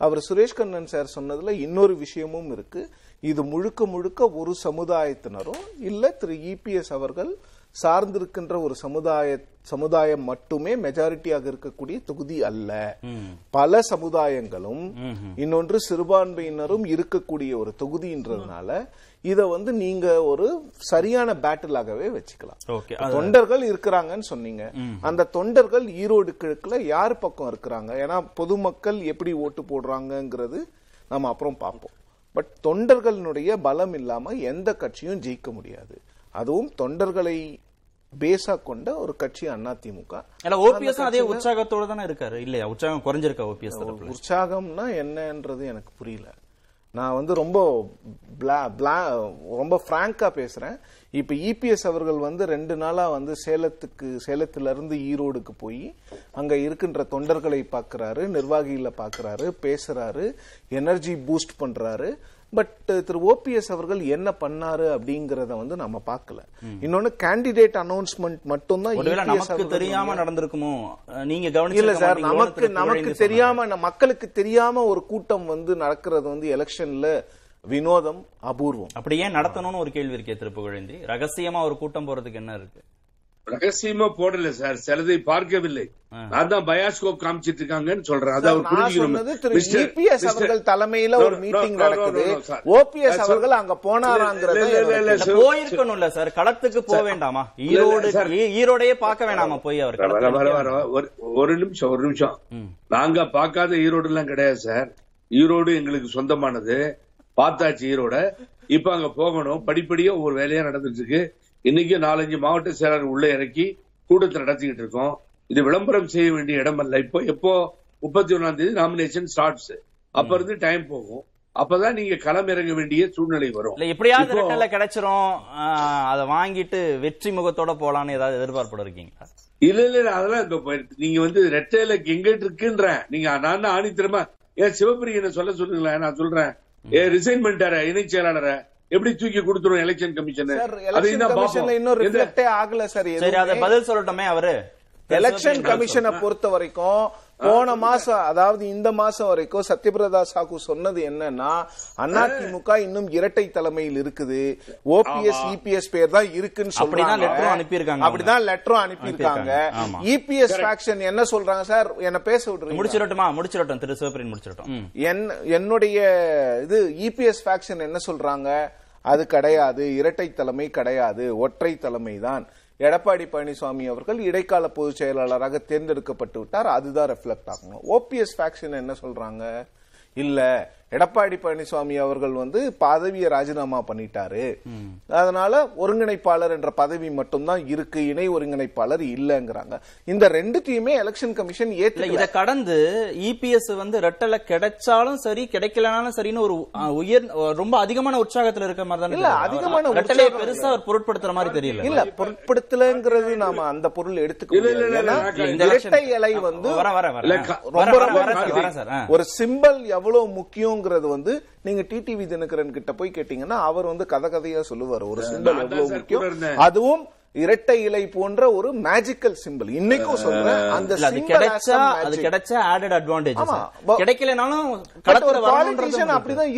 அவர் சுரேஷ் கண்ணன் சார் சொன்னதில் இன்னொரு விஷயமும் இருக்குது இது முழுக்க முழுக்க ஒரு சமுதாயத்தினரும் இல்லை திரு இபிஎஸ் அவர்கள் சார்ந்திருக்கின்ற ஒரு சமுதாய சமுதாயம் மட்டுமே மெஜாரிட்டியாக இருக்கக்கூடிய தொகுதி அல்ல. பல சமுதாயங்களும் இன்னொன்று சிறுபான்மையினரும் இருக்கக்கூடிய ஒரு தொகுதின்றதுனால இத வந்து நீங்க ஒரு சரியான பேட்டிலாகவே வச்சுக்கலாம். தொண்டர்கள் இருக்கிறாங்கன்னு சொன்னீங்க. அந்த தொண்டர்கள் ஈரோடு கிழக்குல யார் பக்கம் இருக்கிறாங்க? ஏன்னா பொதுமக்கள் எப்படி ஓட்டு போடுறாங்கங்கிறது நம்ம அப்புறம் பார்ப்போம். பட் தொண்டர்களுடைய பலம் இல்லாம எந்த கட்சியும் ஜெயிக்க முடியாது. அதுவும் தொண்டர்களை பேஸா கொண்ட ஒரு கட்சி அதிமுக. இல்ல ஓபிஎஸ் அதே உற்சாகத்தோட தானே இருக்காரு? இல்லையா? உற்சாகம் குறைஞ்சிருக்கா ஓபிஎஸ் உற்சாகம்னா என்னன்றது எனக்கு புரியல. நான் வந்து ரொம்ப ரொம்ப பிராங்கா பேசுறேன். இப்ப இபிஎஸ் அவர்கள் வந்து ரெண்டு நாளா வந்து சேலத்துக்கு சேலத்துல இருந்து ஈரோடுக்கு போய் அங்க இருக்கின்ற தொண்டர்களை பார்க்கறாரு நிர்வாகிகளை பார்க்கறாரு பேசுறாரு எனர்ஜி பூஸ்ட் பண்றாரு. பட் திரு ஓபிஎஸ் அவர்கள் என்ன பண்ணாரு அப்படிங்கறத வந்து நம்ம பார்க்கல. இன்னொன்னு கேண்டிடேட் அனௌன்ஸ்மெண்ட் மட்டும் தான் தெரியாம நடந்திருக்குமோ? நீங்க இல்ல சார் நமக்கு நமக்கு தெரியாம மக்களுக்கு தெரியாம ஒரு கூட்டம் வந்து நடக்கிறது வந்து எலெக்ஷன்ல வினோதம் அபூர்வம். அப்படி ஏன் நடத்தணும்னு ஒரு கேள்வி இருக்கே திரு புகழேந்தி? ரகசியமா ஒரு கூட்டம் போறதுக்கு என்ன இருக்கு? ரகசியமா போடல சார். சிலதை பார்க்கவில்லை. நான் தான் பயாஸ்கோப் காமிச்சிட்டு இருக்காங்கன்னு சொல்றேன். அது அவர் புரிஞ்சுக்கணும். அவர்கள் தலைமையில ஒரு மீட்டிங் நடக்குது. ஓபிஎஸ் அவர்கள் அங்க போனாராங்கிறத. போயிருக்கணும்ல சார். களத்துக்கு போக வேண்டாமா? ஈரோடு ஈரோடையே பார்க்க வேணாமா போய் அவர் வர வர நிக்க வர ஒரு ஒரு நிமிஷம் ஒரு நிமிஷம். நாங்க பார்க்காத ஈரோடு எல்லாம் கிடையாது சார். ஈரோடு எங்களுக்கு சொந்தமானது. பார்த்தாச்சு ஈரோட. இப்ப அங்க போகணும். படிப்படியா ஒரு வேலையா நடந்துட்டு இருக்கு. இன்னைக்கு நாலஞ்சு மாவட்ட செயலர் உள்ள இறக்கி கூட்டத்தை நடத்திக்கிட்டு இருக்கோம். இது விளம்பரம் செய்ய வேண்டிய இடம் அல்ல இப்போ எப்போ முப்பத்தி ஒன்னாம் தேதி நாமினேஷன் ஸ்டார்ட்ஸ் அப்ப இருந்து டைம் போகும். அப்பதான் நீங்க களம் இறங்க வேண்டிய சூழ்நிலை வரும். எப்படியாவது ரெட்டல கிடைச்சிரும். அதை வாங்கிட்டு வெற்றி முகத்தோட போலான்னு ஏதாவது எதிர்பார்ப்போட இருக்கீங்களா இல்ல இல்ல இல்ல, அதெல்லாம் இப்ப. நீங்க வந்து ரெட்டையில எங்கிட்டு இருக்குன்ற நீங்க நான் ஆணித்தரமா ஏன் சிவபிரியனை சொல்ல சொல்லுங்களேன் நான் சொல்றேன். ஏ ரிசைன் பண்ணிட்டார இணைச் செயலாளரை. எப்படி தூக்கி கொடுத்துரும் எலெக்ஷன் கமிஷன் இன்னும் ரிஃப்ளெக்டே ஆகல சார் சரி அதை பதில் சொல்லட்டுமே அவரு. எலெக்ஷன் கமிஷனை பொறுத்த வரைக்கும் போன மாசம் அதாவது இந்த மாசம் வரைக்கும் சத்யபிரதா சாகு சொன்னது என்னன்னா அதிமுக இன்னும் இரட்டை தலைமையில் இருக்குது. ஓபிஎஸ் இபிஎஸ் பேர் தான் இருக்குன்னு சொல்றாங்க. அனுப்பியிருக்காங்க. அப்படிதான் லெட்டரும் அனுப்பியிருக்காங்க. இபிஎஸ் ஃபேக்ஷன் என்ன சொல்றாங்க சார்? என்ன பேச விடுறீங்க முடிச்சிடட்டுமா? முடிச்சிடட்டும். திரு சிவபிரியன் முடிச்சிடட்டும். என்னுடைய இது இபிஎஸ் ஃபேக்ஷன் என்ன சொல்றாங்க? அது கிடையாது. இரட்டை தலைமை கிடையாது. ஒற்றை தலைமை தான் எடப்பாடி பழனிசாமி அவர்கள் இடைக்கால பொதுச் செயலாளராக தேர்ந்தெடுக்கப்பட்டு விட்டார். அதுதான் ரெஃப்ளெக்ட் ஆகணும். ஓபிஎஸ் ஃபேக்ஷன் என்ன சொல்றாங்க? இல்ல எடப்பாடி பழனிசாமி அவர்கள் வந்து பதவியை ராஜினாமா பண்ணிட்டாரு. அதனால ஒருங்கிணைப்பாளர் என்ற பதவி மட்டும்தான் இருக்கு இணை ஒருங்கிணைப்பாளர் இல்லங்கிறாங்க. இந்த ரெண்டுத்தையுமே எலெக்ஷன் கமிஷன் இல்ல ஏத்துக்கல. இத கடந்து இபிஎஸ் வந்து ரெட்டல கிடைச்சாலும் சரி கிடைக்கலனாலும் சரின்னு ஒரு உயர் ரொம்ப அதிகமான உற்சாகத்துல இருக்க மாதிரி தானே இல்ல. அதிகமான ரெட்டலையை பெருசா அவர் பொருட்படுத்துற மாதிரி தெரியல. இல்ல பொருட்படுத்தலங்கிறது நாம அந்த பொருள் எடுத்துக்க இரட்டை election- இலை வந்து. ஒரு சிம்பல் எவ்வளவு முக்கியம் முக்கியங்கிறது வந்து நீங்க டிடிவி தினகரன் கிட்ட போய் கேட்டீங்கன்னா அவர் வந்து கதை கதையா சொல்லுவார். ஒரு தான் எவ்வளவு முக்கியம். அதுவும் இரட்டை இலை போன்ற ஒரு மேஜிக்கல் சிம்பிள் இன்னைக்கும் சொல்றேன் அந்த கிடைச்சா அது. கிடைச்சா ஆடட் அட்வான்டேஜ் கிடைக்கலனாலும் களத்துல ஒரு பாலிட்டிஷியன் அப்படிதான்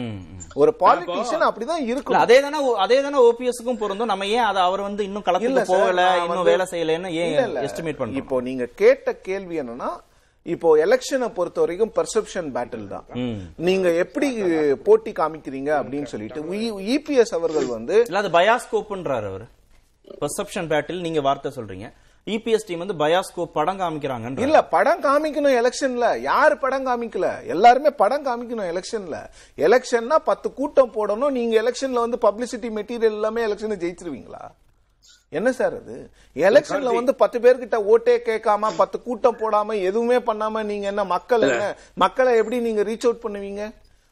ம். ஒரு பாலிட்டிஷியன் அப்படிதான் இருக்கணும். அதே தானே அதே தானே ஓபிஎஸ்க்கும் பொருந்தும். நம்ம ஏன் அதை அவர் வந்து இன்னும் சார், போகல இன்னும் வேலை செய்யலன்னு ஏன். எஸ்டிமேட் பண்றோம் இப்போ நீங்க கேட்ட கேள்வி என்னன்னா இப்போ எலெக்ஷனை பொறுத்த வரைக்கும் பெர்செப்ஷன் பேட்டில் தான். நீங்க எப்படி போட்டி காமிக்கிறீங்க அப்படின்னு சொல்லிட்டு இபிஎஸ் அவர்கள் வந்து அது பயாஸ்கோப்ன்றாரு அவர். பெர்செப்ஷன் பேட்டில் நீங்க வார்த்தை சொல்றீங்க. இபிஎஸ் டீம் வந்து பயாஸ்கோப் படம் காமிக்கிறாங்க இல்ல படம் காமிக்கணும் எலெக்ஷன்ல யாரு படம் காமிக்கல? எல்லாருமே படம் காமிக்கணும் எலெக்ஷன்ல எலெக்ஷன்னா பத்து கூட்டம் போடணும். நீங்க எலெக்ஷன்ல வந்து பப்ளிசிட்டி மெட்டீரியல் எல்லாமே எலெக்ஷனை ஜெயிச்சிருவீங்களா? என்ன சார் அது? எலெக்ஷன்ல வந்து பத்து பேர்கிட்ட ஓட்டே கேட்காம பத்து கூட்டம் போடாம எதுவுமே பண்ணாம நீங்க என்ன மக்கள் என்ன மக்களை எப்படி நீங்க ரீச் அவுட் பண்ணுவீங்க?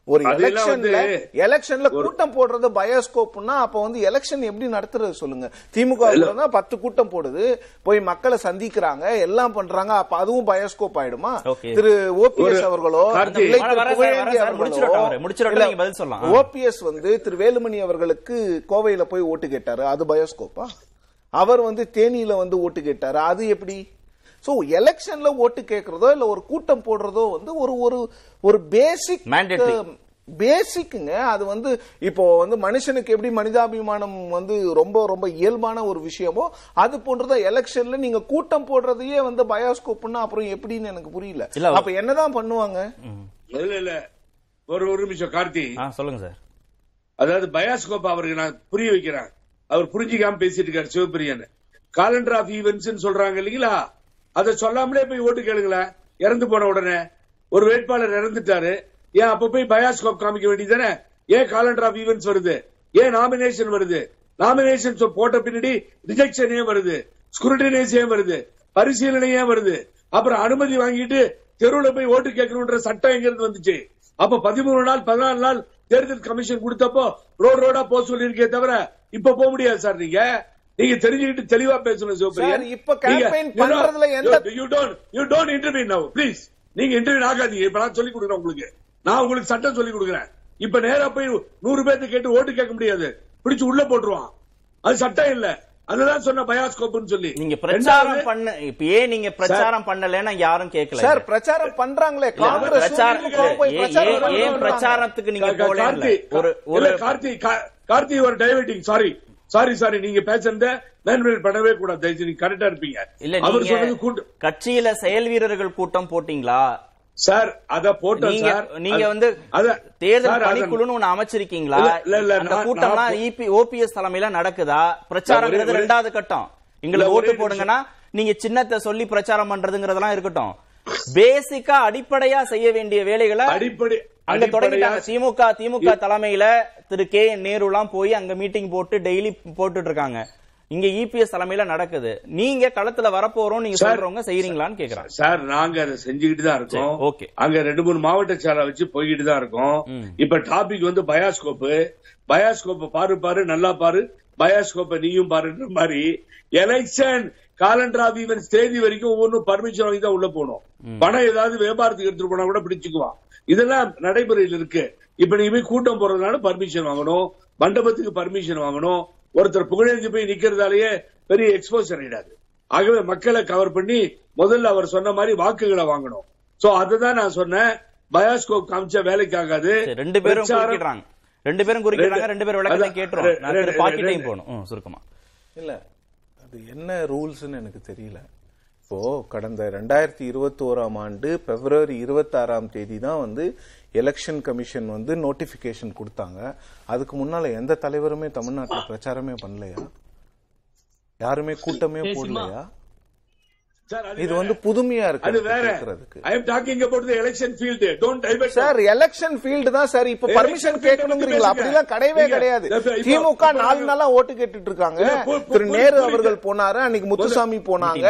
ஒரு எலெக்ஷன்ல எலெக்ஷன்ல கூட்டம் போடுறது பயோஸ்கோப்னா அப்ப வந்து எலெக்ஷன் எப்படி நடத்துறது சொல்லுங்க. திமுக தான் பத்து கூட்டம் போடுது. போய் மக்களை சந்திக்கிறாங்க எல்லாம் பண்றாங்க அப்ப அதுவும் பயோஸ்கோப் ஆயிடுமா. திரு ஓபிஎஸ் அவர்களோ. ஓபிஎஸ் வந்து திரு வேலுமணி அவர்களுக்கு கோவையில போய் ஓட்டு கேட்டாரு. அது பயோஸ்கோப்பா அவர் வந்து தேனியில வந்து ஓட்டு கேட்டாரு. அது எப்படி? சோ எலெக்ஷன்ல ஓட்டு கேட்கறதோ இல்ல ஒரு கூட்டம் போடுறதோ வந்து ஒரு ஒரு ஒரு பேசிக். பேசிக்குங்க அது வந்து இப்போ வந்து மனுஷனுக்கு எப்படி மனிதாபிமானம் வந்து ரொம்ப ரொம்ப இயல்பான ஒரு விஷயமோ அது போன்றத எலெக்ஷன்ல நீங்க கூட்டம் போடுறதையே வந்து பயோஸ்கோப்னா அப்புறம் எப்படின்னு எனக்கு புரியல. இல்ல, அப்ப என்னதான் பண்ணுவாங்க? இல்ல இல்ல. ஒரு ஒரு நிமிஷம் கார்த்தி. சொல்லுங்க சார். அதாவது பயாஸ்கோப் அவருக்கு நான் புரிய வைக்கிறேன். அவர் புரிஞ்சிக்காம பேசிட்டு இருக்காரு சிவபிரியன் காலண்டர் ஆஃப் ஈவென்ட்ஸ் சொல்றாங்க இல்லைங்களா? அதை சொல்லாமலே போய் ஓட்டு கேளுங்களேன். இறந்து போன உடனே. ஒரு வேட்பாளர் இறந்துட்டாரு. ஏன் அப்ப போய் பயாஸ்கோப் காமிக்க வேண்டியதானே ஏன் காலண்டர் ஆஃப் ஈவென்ட்ஸ் வருது? ஏன் நாமினேஷன் வருது? நாமினேஷன் போட்ட பின்னாடி ரிஜெக்ஷன் ஏன் வருது? ஸ்குருட்டினைஸ் ஏன் வருது? பரிசீலனை ஏன் வருது? அப்புறம் அனுமதி வாங்கிட்டு தெருவுல போய் ஓட்டு கேட்கணுன்ற சட்டம் எங்க இருந்து வந்துச்சு? அப்ப பதிமூணு நாள் பதினாலு நாள் தேர்தல் கமிஷன் கொடுத்தப்போ ரோட் ரோடா போக சொல்லியிருக்கே தவிர இப்ப போக முடியாது சார் நீங்க. நீங்க தெரிஞ்சுக்கிட்டு தெளிவா பேசணும் சிவபிரியன் இப்ப campaign பண்றதுல எந்த- you don't you don't interview now please நீங்க இன்டர்வியூ ஆகாதீங்க. இப்ப நான் சொல்லி கொடுக்குறேன் உங்களுக்கு. நான் உங்களுக்கு சட்டம் சொல்லி கொடுக்குறேன். இப்ப நேரா போய் நூறு பேர்த்து கேட்டு ஓட்டு கேட்க முடியாது. பிடிச்சு உள்ள போட்டுருவான். அது சட்டம் இல்ல. அதுதான் சொன்ன பயாஸ்கோப்னு சொல்லி. நீங்க பிரச்சாரம் பண்ண இப்ப ஏன் நீங்க பிரச்சாரம் பண்ணலன்னா யாரும் கேட்கல சார் பிரச்சாரம் பண்றாங்களே. காங்கிரஸ் பிரச்சாரம் போய் ஏன். பிரச்சாரத்துக்கு நீங்க கார்த்தி ஒரு ஒரு கார்த்தி கார்த்தி ஒரு டைவர்ட்டிங் சாரி சாரி சாரி நீங்க பேசுறத மேன்மேல் பண்ணவே கூடாது. நீங்க கரெக்டா இருப்பீங்க. இல்ல அவர் சொன்னது நீங்க கூட்டு கட்சியில செயல் வீரர்கள் கூட்டம் போட்டீங்களா? சார் அத போட்டோம் நீங்க சார். நீங்க அது- வந்து தேர்தல் பணிக்குழுன்னு ஒண்ணு அமைச்சிருக்கீங்களா? அந்த கூட்டம்லாம் இபி ஓபிஎஸ் தலைமையில நடக்குதா? பிரச்சாரங்கிறது ரெண்டாவது கட்டம்? ஒரே ஓட்டு போடுங்கன்னா நீங்க சின்னத்தை சொல்லி பிரச்சாரம் பண்றதுங்கிறதெல்லாம் இருக்கட்டும். பேசிக்கா அடிப்படையா செய்ய வேண்டிய வேலைகளை அடிப்படை அங்க தொடங்கிட்டாங்க. திமுக திமுக தலைமையில திரு கே என் நேருலாம் போய் அங்க மீட்டிங் போட்டு டெய்லி போட்டுட்டு இருக்காங்க. இங்க இபிஎஸ் தலைமையில நடக்குது. நீங்க களத்துல வரப்போறோம் நீங்க சொல்றவங்க செய்யறீங்களான்னு கேக்குறாங்க. சார் நாங்க அதை செஞ்சுக்கிட்டு தான் இருக்கோம். okay. அங்க ரெண்டு மூணு மாவட்ட சேலை வச்சு போய்கிட்டு தான் இருக்கோம். இப்ப டாபிக் வந்து பயாஸ்கோப் பயாஸ்கோப் பாரு பாரு நல்லா பாரு. பயாஸ்கோப்ப நீயும் பாருன்ற மாதிரி எலெக்ஷன் காலண்டர் ஆஃப் ஈவென்ட்ஸ் தேதி வரைக்கும் ஒவ்வொன்றும் பர்மிஷன் வாங்கி தான் உள்ள போகணும். பணம் ஏதாவது வியாபாரத்துக்கு எடுத்துட்டு போனா கூட பிடிச்சுக்குவான். இதெல்லாம் நடைமுறையில் இருக்கு. இப்ப நீங்க போய் கூட்டம் போறதுனால பர்மிஷன் வாங்கணும். மண்டபத்துக்கு பர்மிஷன் வாங்கணும். ஒருத்தர் புகழேந்தி போய் நிக்கிறதாலேயே பெரிய எக்ஸ்போசர் ஆயிடாது ஆகவே மக்களை கவர் பண்ணி முதல்ல அவர் சொன்ன மாதிரி வாக்குகளை வாங்கணும். சோ அதுதான் நான் சொன்னேன். பயாஸ்கோப் காமிச்ச வேலைக்கு ஆகாது ரெண்டு பேரும் ரெண்டு பேரும் குறுக்கிடுறாங்க ரெண்டு பேரும் விளக்கத்தை கேட்டுரும் பாக்கி டைம் போகணும். ம், சுருக்கமா. இல்ல அது என்ன ரூல்ஸ்னு எனக்கு தெரியல. இப்போ கடந்த ரெண்டாயிரத்தி இருபத்தி ஓராம் ஆண்டு பிப்ரவரி இருபத்தி ஆறாம் தேதி தான் வந்து எலெக்ஷன் கமிஷன் வந்து நோட்டிபிகேஷன் கொடுத்தாங்க. அதுக்கு முன்னால எந்த தலைவருமே தமிழ்நாட்டுல பிரச்சாரமே பண்ணலையா? யாருமே கூட்டமே போடலையா? இது. வந்து புதுமையா இருக்கு அது வேற. I am talking about the election field don't divert sir election field தான் சார் இப்ப Election பர்மிஷன் பத்தி அப்படிலாம் கிடையவே. கிடையாது. திமுக நாலு நாளா ஓட்டு கேட்டுட்டு இருக்காங்க. திரு நேரு. அவர்கள் போனாரு அன்னைக்கு முத்துசாமி போனாங்க.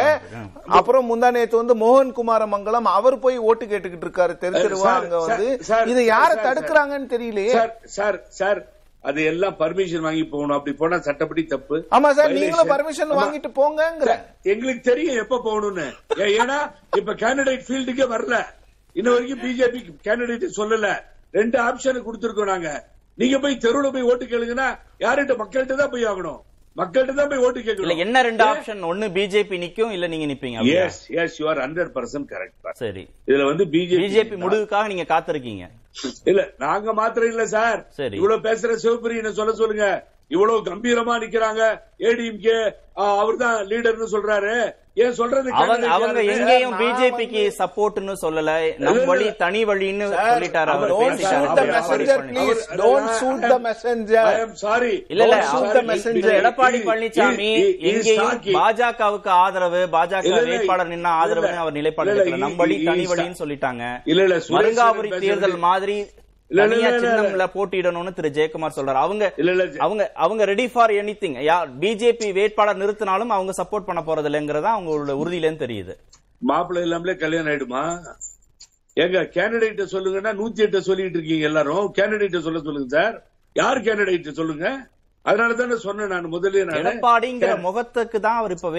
அப்புறம் முந்தா நேத்து வந்து மோகன் குமார மங்கலம் அவர் போய் ஓட்டு கேட்டுக்கிட்டு இருக்காரு தெரு தெருவா சார், அங்க வந்து. இது யார. தடுக்கிறாங்கன்னு தெரியலையே. சார் சார் சார் அது எல்லாம் பர்மிஷன் வாங்கி போகணும். அப்படி போனா சட்டப்படி தப்பு. ஆமா சார். நீங்களும் பர்மிஷன். வாங்கிட்டு போங்கங்கிற. எங்களுக்கு தெரியும் எப்ப போகணும்னு. ஏன்னா இப்ப கேண்டிடேட் ஃபீல்டுக்கே வரல. இன்ன வரைக்கும் பிஜேபி கேண்டிடேட் சொல்லல. ரெண்டு ஆப்ஷன் கொடுத்திருக்கோம் நாங்க. நீங்க போய் தெருவுல போய் ஓட்டு கேளுங்கன்னா யார்கிட்ட மக்கள்கிட்ட தான் போய் ஆகணும். மக்கள்கிட்ட தான் போய் ஓட்டு கேட்கணும். என்ன ரெண்டு ஆப்ஷன் ஒன்னு பிஜேபி நிக்கும் இல்ல நீங்க நிப்பீங்க? Yes yes you are hundred percent correct சரி. இதுல வந்து பிஜேபி பிஜேபி முடிவுக்காக நீங்க காத்திருக்கீங்க. இல்ல நாங்க மாத்திரம் இல்ல சார் சரி. இவ்வளவு பேசுற சிவபிரியனை சொல்ல சொல்லுங்க. இவ்வளவு கம்பீரமா நிக்கிறாங்க. ஏடிஎம்கே அவர் தான் லீடர்னு சொல்றாரு. ஏன் சொல்றது அவங்க? எங்கேயும் பிஜேபிக்கு சப்போர்ட்னு சொல்லல. நம் வழி இல்ல. தனி வழின்னு சொல்லிட்டாரு. அவர் sorry. இல்ல இல்ல. எடப்பாடி பழனிசாமி எங்கேயும். பாஜகவுக்கு ஆதரவு பாஜக வேட்பாளர் நின்னா இல்ல. அவர் நிலைப்பாடு நம் வழி தனி வழின்னு சொல்லிட்டாங்க. இல்ல, இல்ல, மருங்காபுரி தேர்தல் மாதிரி தனியா சின்னம்ல போட்டியிடணும்னு திரு ஜெயக்குமார் சொல்றாரு. அவங்க அவங்க அவங்க ready for anything BJP வேட்பாளர் நிறுத்தினாலும் அவங்க சப்போர்ட் பண்ண போறது இல்லைங்கிறதா அவங்களோட உறுதியிலேன்னு தெரியுது. மாப்பிள்ளை இல்லாமலே கல்யாணம் ஆயிடுமா? எங்க கேண்டிடேட்ட சொல்லுங்கன்னா நூத்தி எட்டு சொல்லிட்டு இருக்கீங்க எல்லாரும். கேண்டிடேட்ட சொல்ல சொல்லுங்க சார் யார் கேண்டிடேட் சொல்லுங்க? அதனால தானே சொன்னேன் நான் முதல்ல எடப்பாடிங்கிற முகத்துக்கு தான் அவர் இப்ப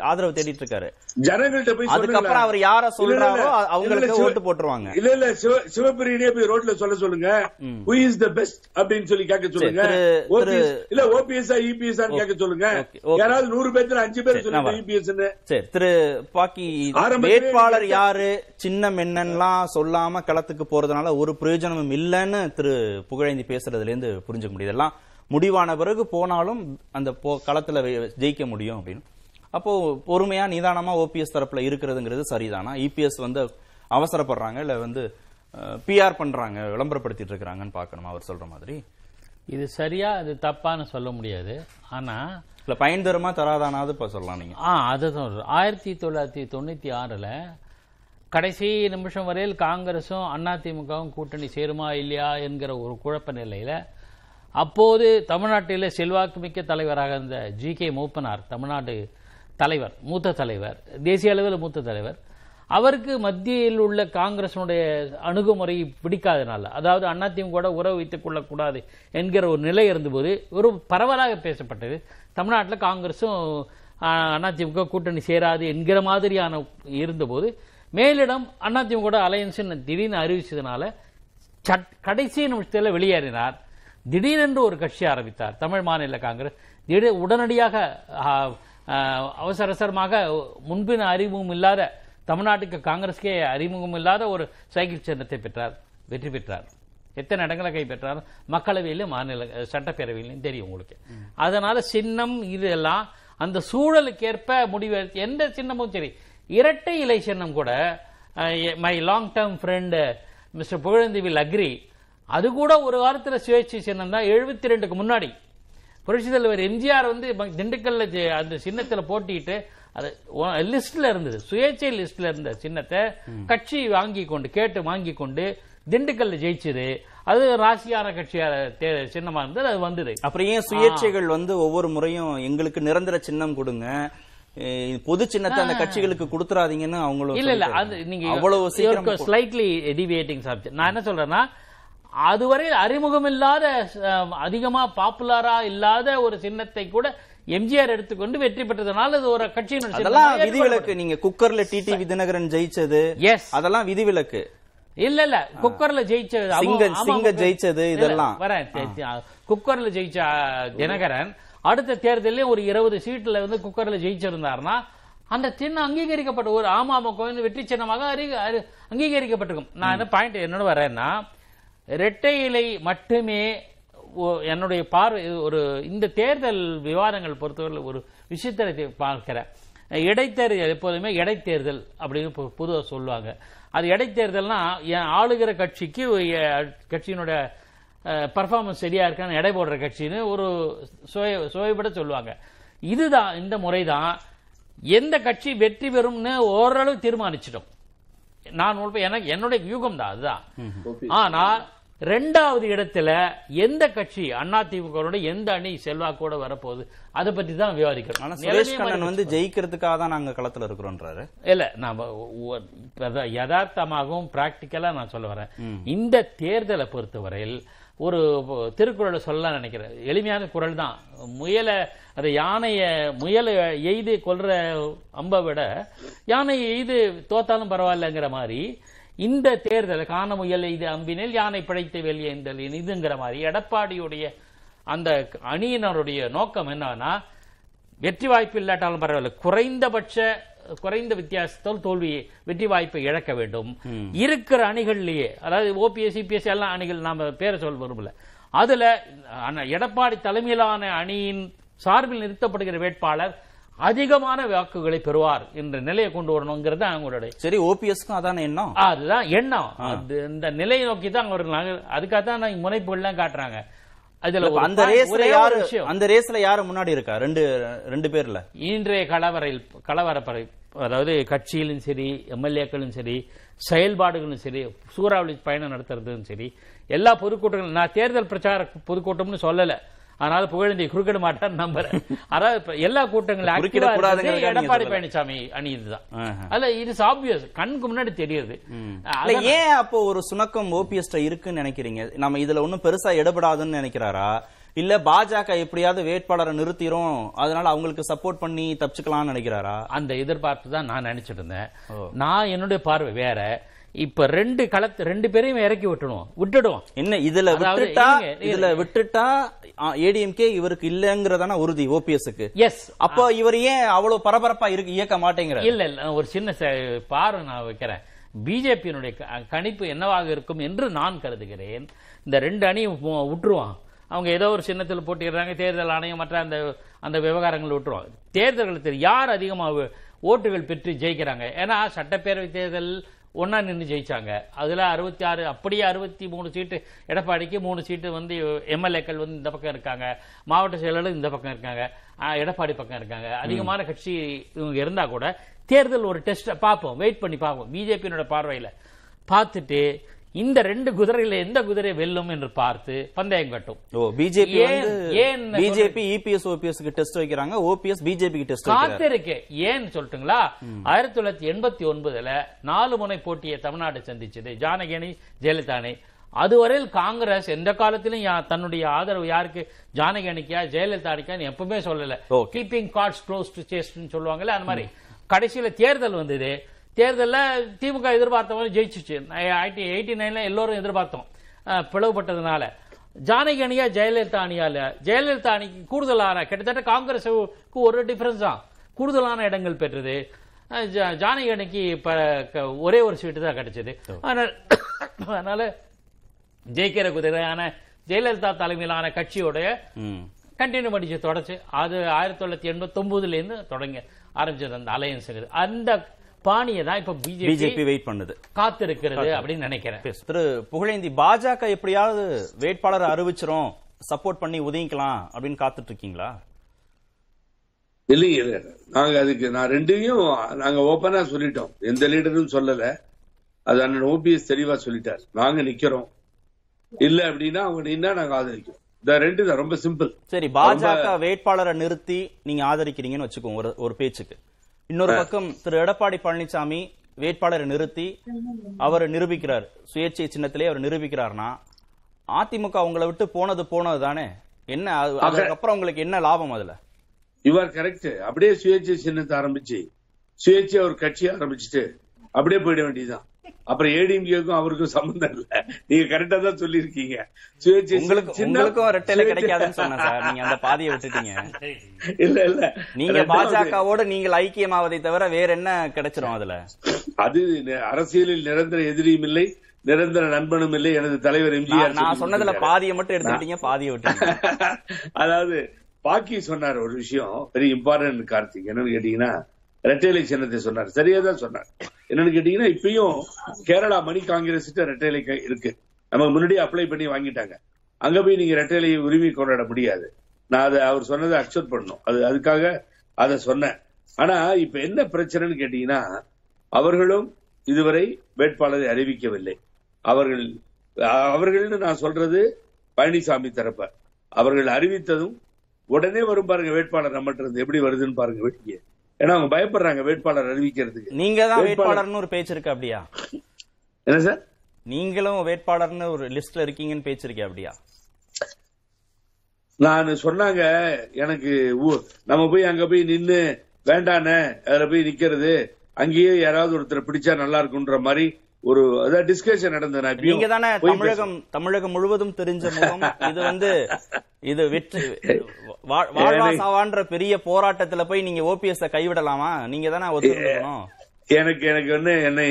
ஆதரவு தேடிட்டு இருக்காரு ஜனங்கள்ட்ட போய் அதுக்கப்புறம். அவர் யார சொல்றாரோ. அவங்களுக்கு ஓட்டு போட்டுருவாங்க. இல்ல இல்ல. சிவ- சிவபிரியனே போய் ரோட்ல சொல்ல சொல்லுங்க. ஹூ இஸ் த பெஸ்ட் அப்படின்னு சொல்லி கேட்க சொல்லுங்க. இல்ல ஓபிஎஸ் இபிஎஸ் கேட்க சொல்லுங்க. யாராவது நூறு பேர்த்துல அஞ்சு பேர் சொல்லுங்க. இபிஎஸ் சரி திரு பாக்கி வேட்பாளர் யாரு? சின்னம் என்னன்னுலாம் சொல்லாம களத்துக்கு போறதுனால ஒரு பிரயோஜனமும் இல்லைன்னு திரு புகழேந்தி பேசுறதுல இருந்து புரிஞ்சுக்க முடியுது. எல்லாம் முடிவான பிறகு போனாலும் அந்த போ- களத்துல ஜெயிக்க முடியும் அப்படின்னு. அப்போ பொறுமையா நிதானமா ஓபிஎஸ் தரப்புல இருக்கிறதுங்கிறது சரிதானா? இபிஎஸ் வந்து அவசரப்படுறாங்க இல்ல வந்து பிஆர் பண்றாங்க விளம்பரப்படுத்திட்டு இருக்காங்கன்னு பார்க்கணுமா? அவர் சொல்ற மாதிரி. இது சரியா அது தப்பான்னு சொல்ல முடியாது. ஆனா இல்ல பயன் தருமா தராதானாவது இப்ப சொல்லலாம் நீங்க. ஆ அதுதான் சொல்றேன். ஆயிரத்தி தொள்ளாயிரத்தி தொண்ணூத்தி ஆறுல கடைசி நிமிஷம் வரையில் காங்கிரஸும் அதிமுகவும் கூட்டணி சேருமா இல்லையா என்கிற ஒரு குழப்ப நிலையில அப்போது தமிழ்நாட்டில் செல்வாக்குமிக்க தலைவராக இருந்த ஜி கே மூப்பனார் தமிழ்நாடு தலைவர் மூத்த தலைவர் தேசிய அளவில் மூத்த தலைவர் அவருக்கு மத்தியில் உள்ள காங்கிரஸினுடைய அணுகுமுறை பிடிக்காதனால அதாவது அதிமுக கூட உறவு வைத்துக் கொள்ளக்கூடாது என்கிற ஒரு நிலை இருந்தபோது ஒரு பரவலாக பேசப்பட்டது. தமிழ்நாட்டில் காங்கிரஸும் அதிமுக கூட்டணி சேராது என்கிற மாதிரியான இருந்தபோது மேலிடம் அதிமுக கூட அலையன்ஸ் திடீர்னு அறிவிச்சதுனால சட்- கடைசி நிமிஷத்தில் வெளியேறினார். திடீரென்று ஒரு கட்சி ஆரம்பித்தார். தமிழ் மாநில காங்கிரஸ். திடீர் உடனடியாக அவசர அவசரமாக முன்பின் அறிமுகம் இல்லாத தமிழ்நாட்டுக்கு காங்கிரஸ்க்கே அறிமுகம் இல்லாத ஒரு சைக்கிள் சின்னத்தை பெற்றார். வெற்றி பெற்றார். எத்தனை இடங்களை கைப்பற்றார்? மக்களவையிலும் மாநில சட்டப்பேரவையிலும் தெரியும் உங்களுக்கு. அதனால சின்னம் இதெல்லாம் அந்த சூழலுக்கேற்ப முடிவு எந்த சின்னமும் சரி. இரட்டை இலை சின்னம் கூட my long term friend mister Pugazhendhi will agree அது கூட ஒரு காலத்துல சுயேட்சை சின்னம் தான். எழுபத்தி ரெண்டுக்கு முன்னாடி. புரட்சி தலைவர் எம்ஜிஆர் வந்து திண்டுக்கல்ல அந்த சின்னத்துல போட்டிட்டு அது லிஸ்ட்ல இருந்தது. சுயேட்சை லிஸ்ட்ல இருந்த சின்னத்தை கட்சி வாங்கி கொண்டு கேட்டு வாங்கி கொண்டு திண்டுக்கல்ல ஜெயிச்சது. அது ராசியான கட்சியா தே- சின்னமா இருந்தது அது வந்தது. அப்புறம் ஏன் சுயேட்சைகள் வந்து ஒவ்வொரு முறையும் எங்களுக்கு நிரந்தர சின்னம் கொடுங்க? பொது சின்னத்தை அந்த கட்சிகளுக்கு கொடுத்துறாதீங்கன்னு அவங்களும் இல்ல இல்ல அது நீங்க அவ்வளவு ஸ்லைட்லி டிவியேட்டிங் சப்ஜெக்ட் நான் என்ன சொல்றேன்னா அதுவரை அறிமுகம் இல்லாத அஹ், அதிகமா பாப்புலரா இல்லாத ஒரு சின்னத்தை கூட எம்ஜிஆர் எடுத்துக்கொண்டு வெற்றி பெற்றதுனால அது ஒரு அதெல்லாம் சின்னமா விதிவிலக்கு. நீங்க குக்கர்ல டிடி விதிநகரன் ஜெயிச்சது. Yes. அதெல்லாம் விதிவிலக்கு. இல்ல இல்ல. குக்கர்ல ஜெயிச்சது சிங்க- ஆமா, ஆமா. ஜெயிச்சது இதெல்லாம். குக்கர்ல ஜெயிச்ச தினகரன் அடுத்த தேர்தலில் ஒரு இருபது சீட்ல வந்து குக்கர்ல ஜெயிச்சிருந்தாருன்னா அந்த சின்னம் அங்கீகரிக்கப்பட்ட ஒரு அமமுக வெற்றி சின்னமாக அங்கீகரிக்கப்பட்டிருக்கும். நான் என்ன பாயிண்ட் என்னோட வரேன்னா இரட்டை இலை மட்டுமே என்னுடைய பார்வை ஒரு இந்த தேர்தல் விவாதங்கள் பொறுத்தவரை ஒரு விஷயத்தை தே- பார்க்கிறேன். இடைத்தேர்தல் எப்போதுமே இடைத்தேர்தல் அப்படின்னு பொ- பொதுவா சொல்லுவாங்க. அது இடைத்தேர்தல்னா என் ஆளுகிற கட்சிக்கு கட்சியினுடைய பர்ஃபார்மன்ஸ் சரியா இருக்கான்னு எடை போடுற கட்சின்னு ஒரு சுய சுயப்பட சொல்லுவாங்க. இதுதான் இந்த முறைதான் எந்த கட்சி வெற்றி பெறும்னு ஓரளவு தீர்மானிச்சிட்டோம். நான் எனக்கு என்னுடைய யூகம் தான் அதுதான் ஆனா ரெண்டாவது இடத்துல எந்த கட்சி அதிமுக எந்த அணி செல்வாக்கோட வரப்போகுது அதை பத்தி தான் விவாதிக்கிறோம். ஆனா சுரேஷ் கண்ணன் வந்து ஜெயிக்கிறதுக்காக தான் நாங்க களத்துல இருக்கிறோன்றாரு. இல்ல நாம யதார்த்தமாகவும் பிராக்டிக்கலா நான் சொல்ல வரேன். இந்த தேர்தலை பொறுத்தவரையில் ஒரு திருக்குறளை சொல்ல நினைக்கிறேன். எளிமையான குரல் தான். முயல அந்த யானைய முயலை எய்து கொல்ற அம்பை விட யானையை எய்து தோத்தாலும் பரவாயில்லைங்கிற மாதிரி இந்த தேர்தல் காண முயல் இது அம்பினில் யானை பிழைத்து வெளியேந்தல் இதுங்கிற மாதிரி எடப்பாடியுடைய அந்த அணியினருடைய நோக்கம் என்னன்னா வெற்றி வாய்ப்பு இல்லாட்டாலும் பரவாயில்ல குறைந்தபட்ச குறைந்த வித்தியாசத்தால் தோல்வி வெற்றி வாய்ப்பை இழக்க வேண்டும். இருக்கிற அணிகள்லயே அதாவது ஓபிஎஸ் சிபிஎஸ் எல்லாம் அணிகள் நாம பேரை சொல்ல விரும்பல. அதுல எடப்பாடி தலைமையிலான அணியின் சார்பில் நிறுத்தப்படுகிற வேட்பாளர் அதிகமான வாக்குகளை பெறுவார் என்ற நிலையை கொண்டு வரணுங்கிறது அவங்களுடைய சரி ஓபிஎஸ்க்கும் அதான எண்ணம்? அதுதான் எண்ணம். இந்த நிலையை நோக்கி தான் அவர் அதுக்காக தான் நான் முனைப்புகள்லாம் காட்டுறாங்க. அதுல அந்த ரேஸ்ல யாரு. அந்த ரேஸ்ல யாரு முன்னாடி இருக்கா? ரெண்டு ரெண்டு பேர்ல. இன்றைய கலவரையில் கலவரப்பறை அதாவது கட்சியிலும் சரி எம்எல்ஏக்களும் சரி செயல்பாடுகளும் சரி சூறாவளி பயணம் நடத்துறதும் சரி எல்லா பொதுக்கூட்டங்களும் நான் தேர்தல் பிரச்சார பொதுக்கூட்டம்னு சொல்லல. அதனால புகழந்தி குறுக்கிட மாட்டான்னு நம்புறேன். அதாவது எல்லா கூட்டங்களும் எடப்பாடி. பழனிசாமி அணி இதுதான். அல்ல இது ஆப்வியஸ் கண்ணுக்கு முன்னாடி தெரியுது. ஏன் அப்போ ஒரு சுணக்கம் ஓபிஎஸ் இருக்குன்னு நினைக்கிறீங்க? நம்ம இதுல ஒண்ணும் பெருசா இடப்படாதுன்னு நினைக்கிறாரா? இல்ல பாஜக எப்படியாவது வேட்பாளரை நிறுத்திரும் அதனால அவங்களுக்கு சப்போர்ட் பண்ணி தப்பிச்சுக்கலாம்னு நினைக்கிறாரா? அந்த எதிர்பார்ப்பு தான் நான் நினைச்சிட்டு இருந்தேன். நான் என்னுடைய பார்வை வேற. இப்ப ரெண்டு களத்து ரெண்டு பேரையும் இறக்கி விட்டுடுவோம். விட்டுடுவோம். என்ன இதுல விட்டுட்டா. இதுல விட்டுட்டா ஏடிஎம்கே இவருக்கு இல்லங்கிறதான உறுதி ஓபிஎஸ்க்கு எஸ் அப்போ இவர் ஏன் அவ்வளவு பரபரப்பா இருக்கு இயக்க மாட்டேங்கிறார்? இல்ல இல்ல ஒரு சின்ன பார்வை நான் வைக்கிறேன். பிஜேபியினுடைய கணிப்பு என்னவாக இருக்கும் என்று நான் கருதுகிறேன். இந்த ரெண்டு அணியும் விட்டுருவான். அவங்க ஏதோ ஒரு சின்னத்தில் போட்டிடுறாங்க தேர்தல் ஆணையம் மற்ற அந்த அந்த விவகாரங்களை விட்டுருவாங்க தேர்தல்கள் தெரியும் யார் அதிகமாக ஓட்டுகள் பெற்று ஜெயிக்கிறாங்க? ஏன்னா சட்டப்பேரவை தேர்தல் ஒண்ணா நின்று ஜெயிச்சாங்க. அதுல அறுபத்தி ஆறு அப்படியே அறுபத்தி மூணு சீட்டு எடப்பாடிக்கு மூணு சீட்டு வந்து எம்எல்ஏக்கள் வந்து இந்த பக்கம் இருக்காங்க. மாவட்ட செயலாளர் இந்த பக்கம் இருக்காங்க. எடப்பாடி பக்கம் இருக்காங்க. அதிகமான கட்சி இவங்க இருந்தா கூட தேர்தல் ஒரு டெஸ்ட் பார்ப்போம் வெயிட் பண்ணி பார்ப்போம். பிஜேபியினோட பார்வையில. பார்த்துட்டு இந்த ரெண்டு குதிரையில எந்த குதிரை வெல்லும் என்று பார்த்து பந்தயம் கட்டும். ஓ பிஜேபி ஏன்- ஏன் பிஜேபி இபிஎஸ் ஓபிஎஸ் டெஸ்ட் வைக்கிறாங்க. ஓபிஎஸ் பிஜேபிக்கு டெஸ்ட் காத்திருக்கு. ஏன்னு சொல்லட்டுங்களா? ஆயிரத்தி தொள்ளாயிரத்தி எண்பத்தி ஒன்பதுல நாலு முனை போட்டியை தமிழ்நாடு சந்திச்சது. ஜானகி ஜெயலலிதா அணி அதுவரையில் காங்கிரஸ் எந்த காலத்திலும் தன்னுடைய ஆதரவு யாருக்கு? ஜானகி அணிக்கா ஜெயலலிதா அணிக்கான்னு எப்பவுமே சொல்லல. கீப்பிங் கார்ட்ஸ் க்ளோஸ் டு சேஸ்ட்னு சொல்லுவாங்கல்ல அந்த மாதிரி. கடைசியில தேர்தல் வந்தது. தேர்தல்ல திமுக எதிர்பார்த்த மாதிரி ஜெயிச்சிச்சு ஐடி எயிட்டி நைன்ல எல்லோரும் எதிர்பார்த்தோம். பிளவுபட்டதுனால. ஜானகி அணியா ஜெயலலிதா அணியால. ஜெயலலிதா அணிக்கு கூடுதலான கிட்டத்தட்ட காங்கிரஸுக்கு ஒரு டிஃபரன்ஸ் தான். கூடுதலான இடங்கள் பெற்றது. ஜானகி அணிக்கு ஒரே ஒரு சீட்டு தான் கிடைச்சது. அதனால அதனால ஜெயிக்கிற குதிரையான ஜெயலலிதா தலைமையிலான கட்சியோடைய. கண்டினியூ பண்ணிச்சு தொடச்சு. அது ஆயிரத்தி தொள்ளாயிரத்தி எண்பத்தி ஒன்பதுல இருந்து தொடங்க ஆரம்பிச்சது அந்த அலையன்ஸ் அந்த பாணியை தான் இப்ப பிஜேபி பிஜேபி வெயிட் பண்ணுது. காத்திருக்கிறது அப்படின்னு நினைக்கிறேன். திரு புகழேந்தி பாஜக எப்படியாவது வேட்பாளரை அறிவிச்சிரும் சப்போர்ட் பண்ணி உதவிக்கலாம் அப்படின்னு காத்துட்டு இருக்கீங்களா இல்லைங்க இல்ல. நாங்க அதுக்கு நான் ரெண்டையும் நாங்க ஓபனா சொல்லிட்டோம். எந்த லீடரும் சொல்லல. அது அண்ணன் ஓபிஎஸ் தெளிவா சொல்லிட்டார். நாங்க நிக்கிறோம். இல்ல அப்படின்னா அவங்க நின்னா நாங்க ஆதரிக்கிறோம். இந்த ரெண்டு தான் ரொம்ப சிம்பிள் சரி பாஜக வேட்பாளரை நிறுத்தி நீங்க ஆதரிக்கிறீங்கன்னு வச்சுக்கோங்க ஒரு ஒரு பேச்சுக்கு. இன்னொரு பக்கம் திரு எடப்பாடி பழனிசாமி வேட்பாளரை நிறுத்தி அவர் நிரூபிக்கிறார். சுயேட்சை சின்னத்திலே அவர் நிரூபிக்கிறார்னா அதிமுக உங்களை விட்டு போனது போனது தானே? என்ன அது- அதுக்கப்புறம் உங்களுக்கு என்ன லாபம் அதுல? இவர் கரெக்ட் அப்படியே சுயேட்சை சின்னத்தை ஆரம்பிச்சு சுயேட்சை ஒரு கட்சி ஆரம்பிச்சுட்டு அப்படியே போயிட வேண்டியதுதான். அப்புறம் ஏடிஎம்கேக்கும் அவருக்கும் சம்பந்தம் இல்ல. நீங்க கரெக்டா தான் சின்னம், உங்களுக்கும் ரெட்டையில கிடைக்காதுன்னு சொன்னேன் சார். நீங்க அந்த பாதையை விட்டுட்டீங்க. இல்ல இல்ல. நீங்க பாஜகவோட நீங்கள் ஐக்கியமாவதை தவிர வேற என்ன கிடைச்சிரும் அதுல? அது அரசியலில் நிரந்தர எதிரியும் இல்லை நிரந்தர நண்பனும் இல்லை. எனது தலைவர் எம்ஜிஆர் நான் சொன்னதுல. பாதியை மட்டும் எடுத்துக்கிட்டீங்க பாதியை விட்டீங்க அதாவது பாக்கி சொன்னார் ஒரு விஷயம் வெரி இம்பார்ட்டன்ட் கார்த்திக். என்னன்னு கேட்டீங்கன்னா ரெட்டைலை சின்னத்தை சொன்னார். சரியா தான் சொன்னார். என்னன்னு கேட்டீங்கன்னா இப்பயும் கேரளா மணி காங்கிரஸ் ரெட்டைலை இருக்கு. நமக்கு முன்னாடியே அப்ளை பண்ணி வாங்கிட்டாங்க. அங்க போய் நீங்க ரெட்டைலையை உரிமை கொண்டாட முடியாது. நான் அதை அவர் சொன்னதை அக்செப்ட் பண்ணும் அது அதுக்காக அதை சொன்னேன். ஆனா இப்ப என்ன பிரச்சனைன்னு கேட்டீங்கன்னா அவர்களும் இதுவரை வேட்பாளரை அறிவிக்கவில்லை. அவர்கள் அவர்கள்னு நான் சொல்றது பழனிசாமி தரப்ப. அவர்கள் அறிவித்ததும் உடனே வரும் பாருங்க வேட்பாளர் நம்மகிட்ட இருந்து எப்படி வருதுன்னு பாருங்க வெளியே ஏன்னா அவங்க பயப்படுறாங்க வேட்பாளர் அறிவிக்கிறதுக்கு. நீங்க தான் வேட்பாளர். வேட்பாளர்னு ஒரு பேச்சு இருக்கு அப்படியா? என்ன சார்? நீங்களும் வேட்பாளர்னு ஒரு லிஸ்ட்ல இருக்கீங்கன்னு பேச்சு இருக்கே அப்படியா? நான் சொன்னாங்க எனக்கு நம்ம போய் அங்க போய் நின்னு வேண்டானே அதுல போய் நிக்கிறது அங்கேயே யாராவது ஒருத்தரை பிடிச்சா நல்லா இருக்குன்ற மாதிரி ஒரு அதாவது டிஸ்கஷன் நடந்தது. நீங்க தானே தமிழகம் தமிழகம் முழுவதும் தெரிஞ்ச முகம். இது வந்து இது வெற்றி வாழ்வா சாவான்ற பெரிய போராட்டத்துல போய் நீங்க ஓபிஎஸ் கைவிடலாமா? நீங்க தானே ஒத்துக்கணும் எனக்கு எனக்கு வந்து என்னை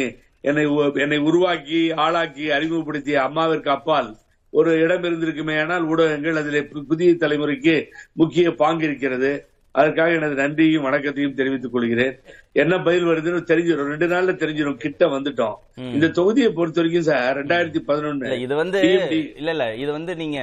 என்னை என்னை உருவாக்கி ஆளாக்கி அறிமுகப்படுத்திய அம்மாவிற்கு அப்பால் ஒரு இடம் இருந்திருக்குமே ஆனால் ஊடகங்கள் அதிலே புதிய தலைமுறைக்கு முக்கிய பாங்கு இருக்கிறது. அதற்காக எனது நன்றியும் வணக்கத்தையும் தெரிவித்துக் கொள்கிறேன். என்ன பதில் வருதுன்னு தெரிஞ்சிடும் ரெண்டு நாள்ல தெரிஞ்சிடும் கிட்ட வந்துட்டோம். இந்த தொகுதியை பொறுத்த வரைக்கும் சார் ரெண்டாயிரத்தி பதினொன்னு இது வந்து இல்ல இல்ல இது வந்து நீங்க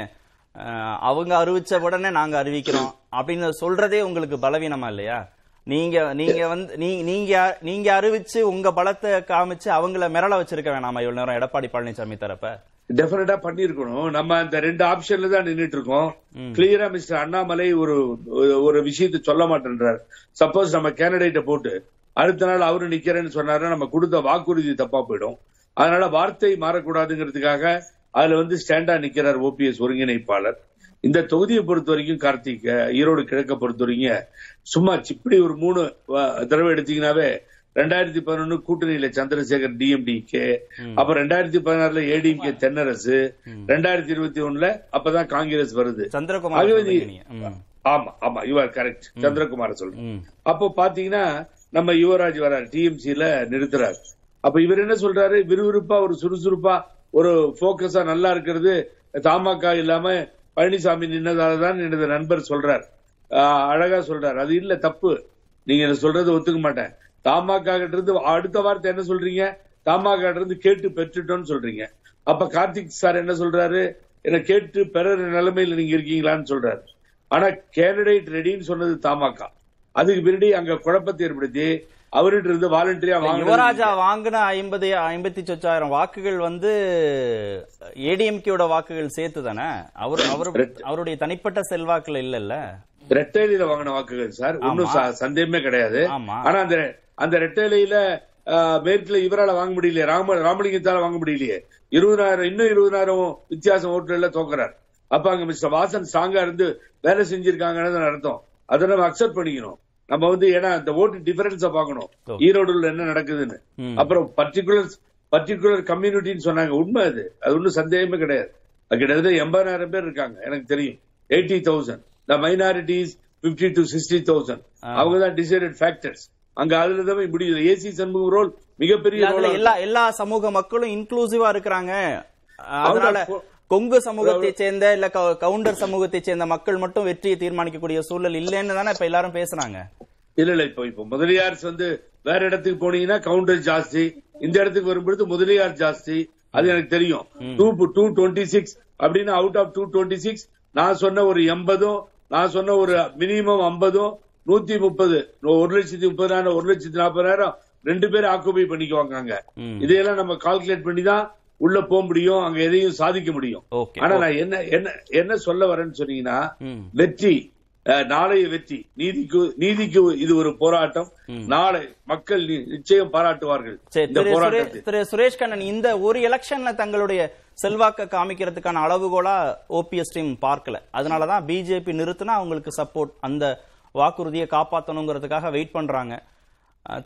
அவங்க அறிவிச்ச உடனே நாங்க அறிவிக்கிறோம். அப்படின்னு சொல்றதே உங்களுக்கு பலவீனமா இல்லையா? நீங்க நீங்க வந்து நீ- நீங்க நீங்க அறிவிச்சு உங்க பலத்தை காமிச்சு அவங்கள மிரள வச்சிருக்க வேணாமா இவ்வளவு நேரம்? எடப்பாடி பழனிசாமி தரப்ப. டெஃபினட்டா பண்ணிருக்கணும். நம்ம அந்த ரெண்டு ஆப்ஷன்ல தான் நின்னுட்டு இருக்கோம் கிளியரா மிஸ்டர் அண்ணாமலை ஒரு ஒரு விஷயத்தை சொல்ல மாட்டேன்றார். சப்போஸ் நம்ம கேண்டிடேட்டை போட்டு அடுத்த நாள் அவரு நிக்கிறேன்னு சொன்னாருன்னா நம்ம கொடுத்த வாக்குறுதி தப்பா போயிடும். அதனால வார்த்தை மாறக்கூடாதுங்கிறதுக்காக அதுல வந்து ஸ்டாண்டா நிக்கிறார் ஓபிஎஸ் ஒருங்கிணைப்பாளர். இந்த தொகுதியை பொறுத்த வரைக்கும் கார்த்திக் ஈரோடு கிழக்க பொறுத்த வரைக்கும் சும்மா இப்படி ஒரு மூணு தடவை எடுத்தீங்கன்னாவே ரெண்டாயிரத்தி பதினொன்னு கூட்டணியில சந்திரசேகர் டிஎம்டிகே அப்புறம் ரெண்டாயிரத்தி பதினாறுல ஏடிஎம்கே தென்னரசு ரெண்டாயிரத்தி இருபத்தி ஒண்ணுல அப்பதான் காங்கிரஸ் வருது. சந்திரகுமார். ஆமா ஆமா யூ ஆர் கரெக்ட் சந்திரகுமார சொல்றேன். அப்போ பாத்தீங்கன்னா நம்ம யுவராஜ் வரார் டிஎம்சில நிறுத்துறாரு. அப்ப இவர் என்ன சொல்றாரு? விறுவிறுப்பா ஒரு சுறுசுறுப்பா ஒரு போக்கஸா நல்லா இருக்கிறது தமாக இல்லாம பழனிசாமி நின்னதால தான் எனது நண்பர் சொல்றார். ஆஹ் அழகா சொல்றாரு. அது இல்ல தப்பு. நீங்க என்ன சொல்றதை ஒத்துக்க மாட்டேன். தமாக இருந்து அடுத்த வார்த்தை என்ன சொல்றீங்க? தமாக இருந்து கேட்டு பெற்றுட்டோம்னு சொல்றீங்க. அப்ப கார்த்திக் சார் என்ன சொல்றாரு? என்ன கேட்டு பெற நிலைமையில நீங்க இருக்கீங்களான்னு சொல்றாரு. ஆனா கேண்டிடேட் ரெடின்னு சொன்னது தமாக. அதுக்கு பின்னாடி அங்க குழப்பத்தை ஏற்படுத்தி அவர்கிட்ட இருந்து வாலண்டியா யுவராஜா வாங்கின ஐம்பது ஐம்பத்தி சொச்சாயிரம் வாக்குகள் வந்து ஏடிஎம்கேயோட வாக்குகள் சேர்த்து தானே அவர் அவர் அவருடைய தனிப்பட்ட செல்வாக்குல இல்லல்ல? ரெட்டையில வாங்கின வாக்குகள் சார். ஒன்னும் சந்தேகமே கிடையாது. ஆனா அந்த அந்த ரெட்டையில மேற்குல இவரால வாங்க முடியலையே. ராம ராமலிங்கத்தால வாங்க முடியலையே. இருபதாயிரம் இன்னும் இருபதாயிரம் வித்தியாசம் ஓட்டுல தோக்குறார். அப்ப அங்க மிஸ்டர் வாசன் ஸ்ட்ராங்கா இருந்து வேலை செஞ்சிருக்காங்கன்னு அர்த்தம். அதை நம்ம அக்செப்ட் பண்ணிக்கணும். நம்ம வந்து ஏன்னா அந்த ஓட்டு டிஃபரன்ஸ பார்க்கணும். Okay. ஈரோடுல என்ன நடக்குதுன்னு. அப்புறம் பர்டிகுலர் பர்டிகுலர் கம்யூனிட்டின்னு சொன்னாங்க. உண்மை அது. அது ஒன்றும் சந்தேகமே கிடையாது. கிட்டத்தட்ட எண்பதாயிரம் பேர் இருக்காங்க. எனக்கு தெரியும். Eighty thousand. The minorities fifty to sixty thousand அவங்க தான் டிசைடட் ஃபேக்டர்ஸ் அங்க அதுல தான் முடியுது ஏசி சண்முக ரோல் மிகப்பெரிய எல்லா எல்லா சமூக மக்களும் இன்க்ளூசிவா இருக்கிறாங்க. அதனால கொங்கு சமூகத்தை சேர்ந்த இல்ல கவு- கவுண்டர் சமூகத்தை சேர்ந்த மக்கள் மட்டும் வெற்றியை தீர்மானிக்கக்கூடிய சூழல் இல்லைன்னு தானே இப்ப எல்லாரும் பேசுறாங்க. இல்ல இல்ல இப்போ இப்போ முதலியார்ஸ் வந்து வேற இடத்துக்கு போனீங்கன்னா கவுண்டர் ஜாஸ்தி. இந்த இடத்துக்கு வரும்பொழுது முதலியார் ஜாஸ்தி. அது எனக்கு தெரியும். டூ டூ டுவெண்ட்டி சிக்ஸ் அப்படின்னு out of two twenty six நான் சொன்ன ஒரு எண்பதும் நான் சொன்ன ஒரு மினிமம் ஐம்பதும் நூத்தி முப்பது ஒரு லட்சத்தி முப்பதாயிரம் ஒரு லட்சத்தி நாற்பதாயிரம் ரெண்டு பேரும் ஆக்குபை பண்ணிக்குவாங்க. இதையெல்லாம் நம்ம கால்குலேட் பண்ணி தான் உள்ள போக முடியும் அங்க எதையும் சாதிக்க முடியும். ஆனா நான் என்ன என்ன என்ன சொல்ல வரேன்னு சொன்னீங்கன்னா. வெற்றி நாளைய வெற்றி. நீதிக்கு நீதிக்கு இது ஒரு போராட்டம். நாளை மக்கள் நிச்சயம் பாராட்டுவார்கள் திரு சுரேஷ் கண்ணன் இந்த ஒரு எலெக்ஷன்ல தங்களுடைய செல்வாக்க காமிக்கிறதுக்கான அளவுகோலா ஓபிஎஸ் டீம் பார்க்கல. அதனாலதான் பிஜேபி நிறுத்தினா அவங்களுக்கு சப்போர்ட் அந்த வாக்குறுதியை காப்பாத்தணுங்கிறதுக்காக வெயிட் பண்றாங்க.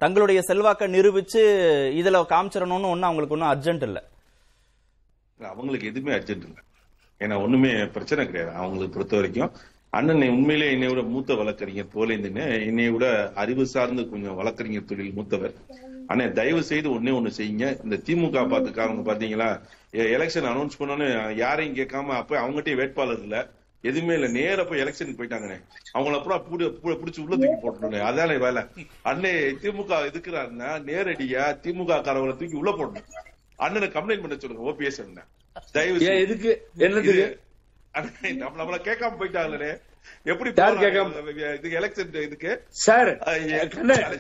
தங்களுடைய செல்வாக்க நிரூபிச்சு இதுல காமிச்சிடணும்னு ஒண்ணு அவங்களுக்கு ஒன்றும் அர்ஜென்ட் இல்ல. அவங்களுக்கு எதுவுமே அர்ஜென்ட் இல்லை. ஏன்னா ஒண்ணுமே பிரச்சனை கிடையாது. அவங்களுக்கு பொறுத்த வரைக்கும் அண்ணன் உண்மையிலே என்னை விட மூத்த வழக்கறிஞர் போலேந்துன்னு என்னை விட அறிவு சார்ந்து கொஞ்சம் வழக்கறிஞர் தொழில் மூத்தவர். அண்ணே தயவு செய்து ஒண்ணே ஒண்ணு செய்யுங்க. இந்த திமுக பாத்துக்காரங்க பாத்தீங்களா? எலெக்ஷன் அனௌன்ஸ் பண்ணோன்னு யாரையும் கேட்காம அப்ப அவங்ககிட்டயே வேட்பாளர் இல்ல. எதுவுமே இல்ல. நேர போய் எலெக்ஷனுக்கு போயிட்டாங்கண்ணே. அவங்கள அப்புறம் புடி- புடிச்சு உள்ள தூக்கி போட்டுட்டோம் அதான வேலை. அண்ணே திமுக எதுக்குறாருன்னா நேரடியா திமுக காரவங்களை தூக்கி உள்ள போடணும். அண்ணனை கம்ப்ளைண்ட் பண்ண சொல்லுங்க ஓபிஎஸ் அண்ணன் தயவு. எதுக்கு என்னதுக்கு இது- நம்மள கேட்காம போயிட்டாங்களே எப்படி யார்? கேட்காம? இதுக்கு எலெக்ஷன் இதுக்கு சார்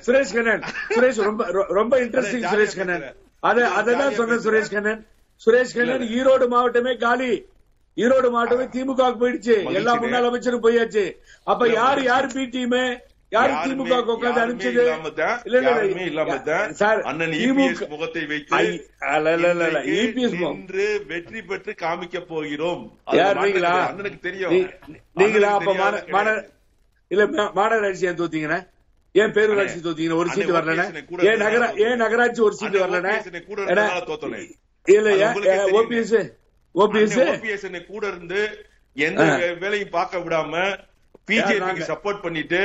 சுரேஷ் கண்ணன் சுரேஷ் ரொம்ப ரொம்ப இன்ட்ரெஸ்டிங் அதான் சுரேஷ் கண்ணன். அத நீங்க அததான் ஜாலியா சொன்ன பேசுறேன். சுரேஷ் கண்ணன் சுரேஷ் கண்ணன் ஈரோடு மாவட்டமே காலி ஈரோடு மாவட்டமே திமுக போயிடுச்சு எல்லா. முன்னாள் அமைச்சரும் போயாச்சு அப்ப யாரு. யாரு பி டீம் யாரு திமுக உட்காந்து அனுப்பிச்சது இல்ல இல்ல இல்லாம சார் அண்ணன் திமுக EPS முகத்தை வைத்து இல்ல, இல்ல, இல்ல, முகம். நின்று வெற்றி பெற்று காமிக்க போகிறோம். யார் நீங்களா. அண்ணனுக்கு தெரியும். நீங்களா? அப்ப கிடையாது. இல்ல மாநகராட்சி ஏன் தோத்தீங்கண்ணே? ஏன் பேரூராட்சி தோத்தீங்க ஒரு அண்ணே, சீட் வரலனே ஏன் நகர ஏன் நகராட்சி ஒரு சீட் அண்ணே, வரலனே உங்களுக்கே ஓபிஎஸ் ஓபிஎஸ்? ஓபிஎஸ் கூட இருந்து எந்த வேலையும் பார்க்க விடாம பிஜேபிக்கு சப்போர்ட் பண்ணிட்டு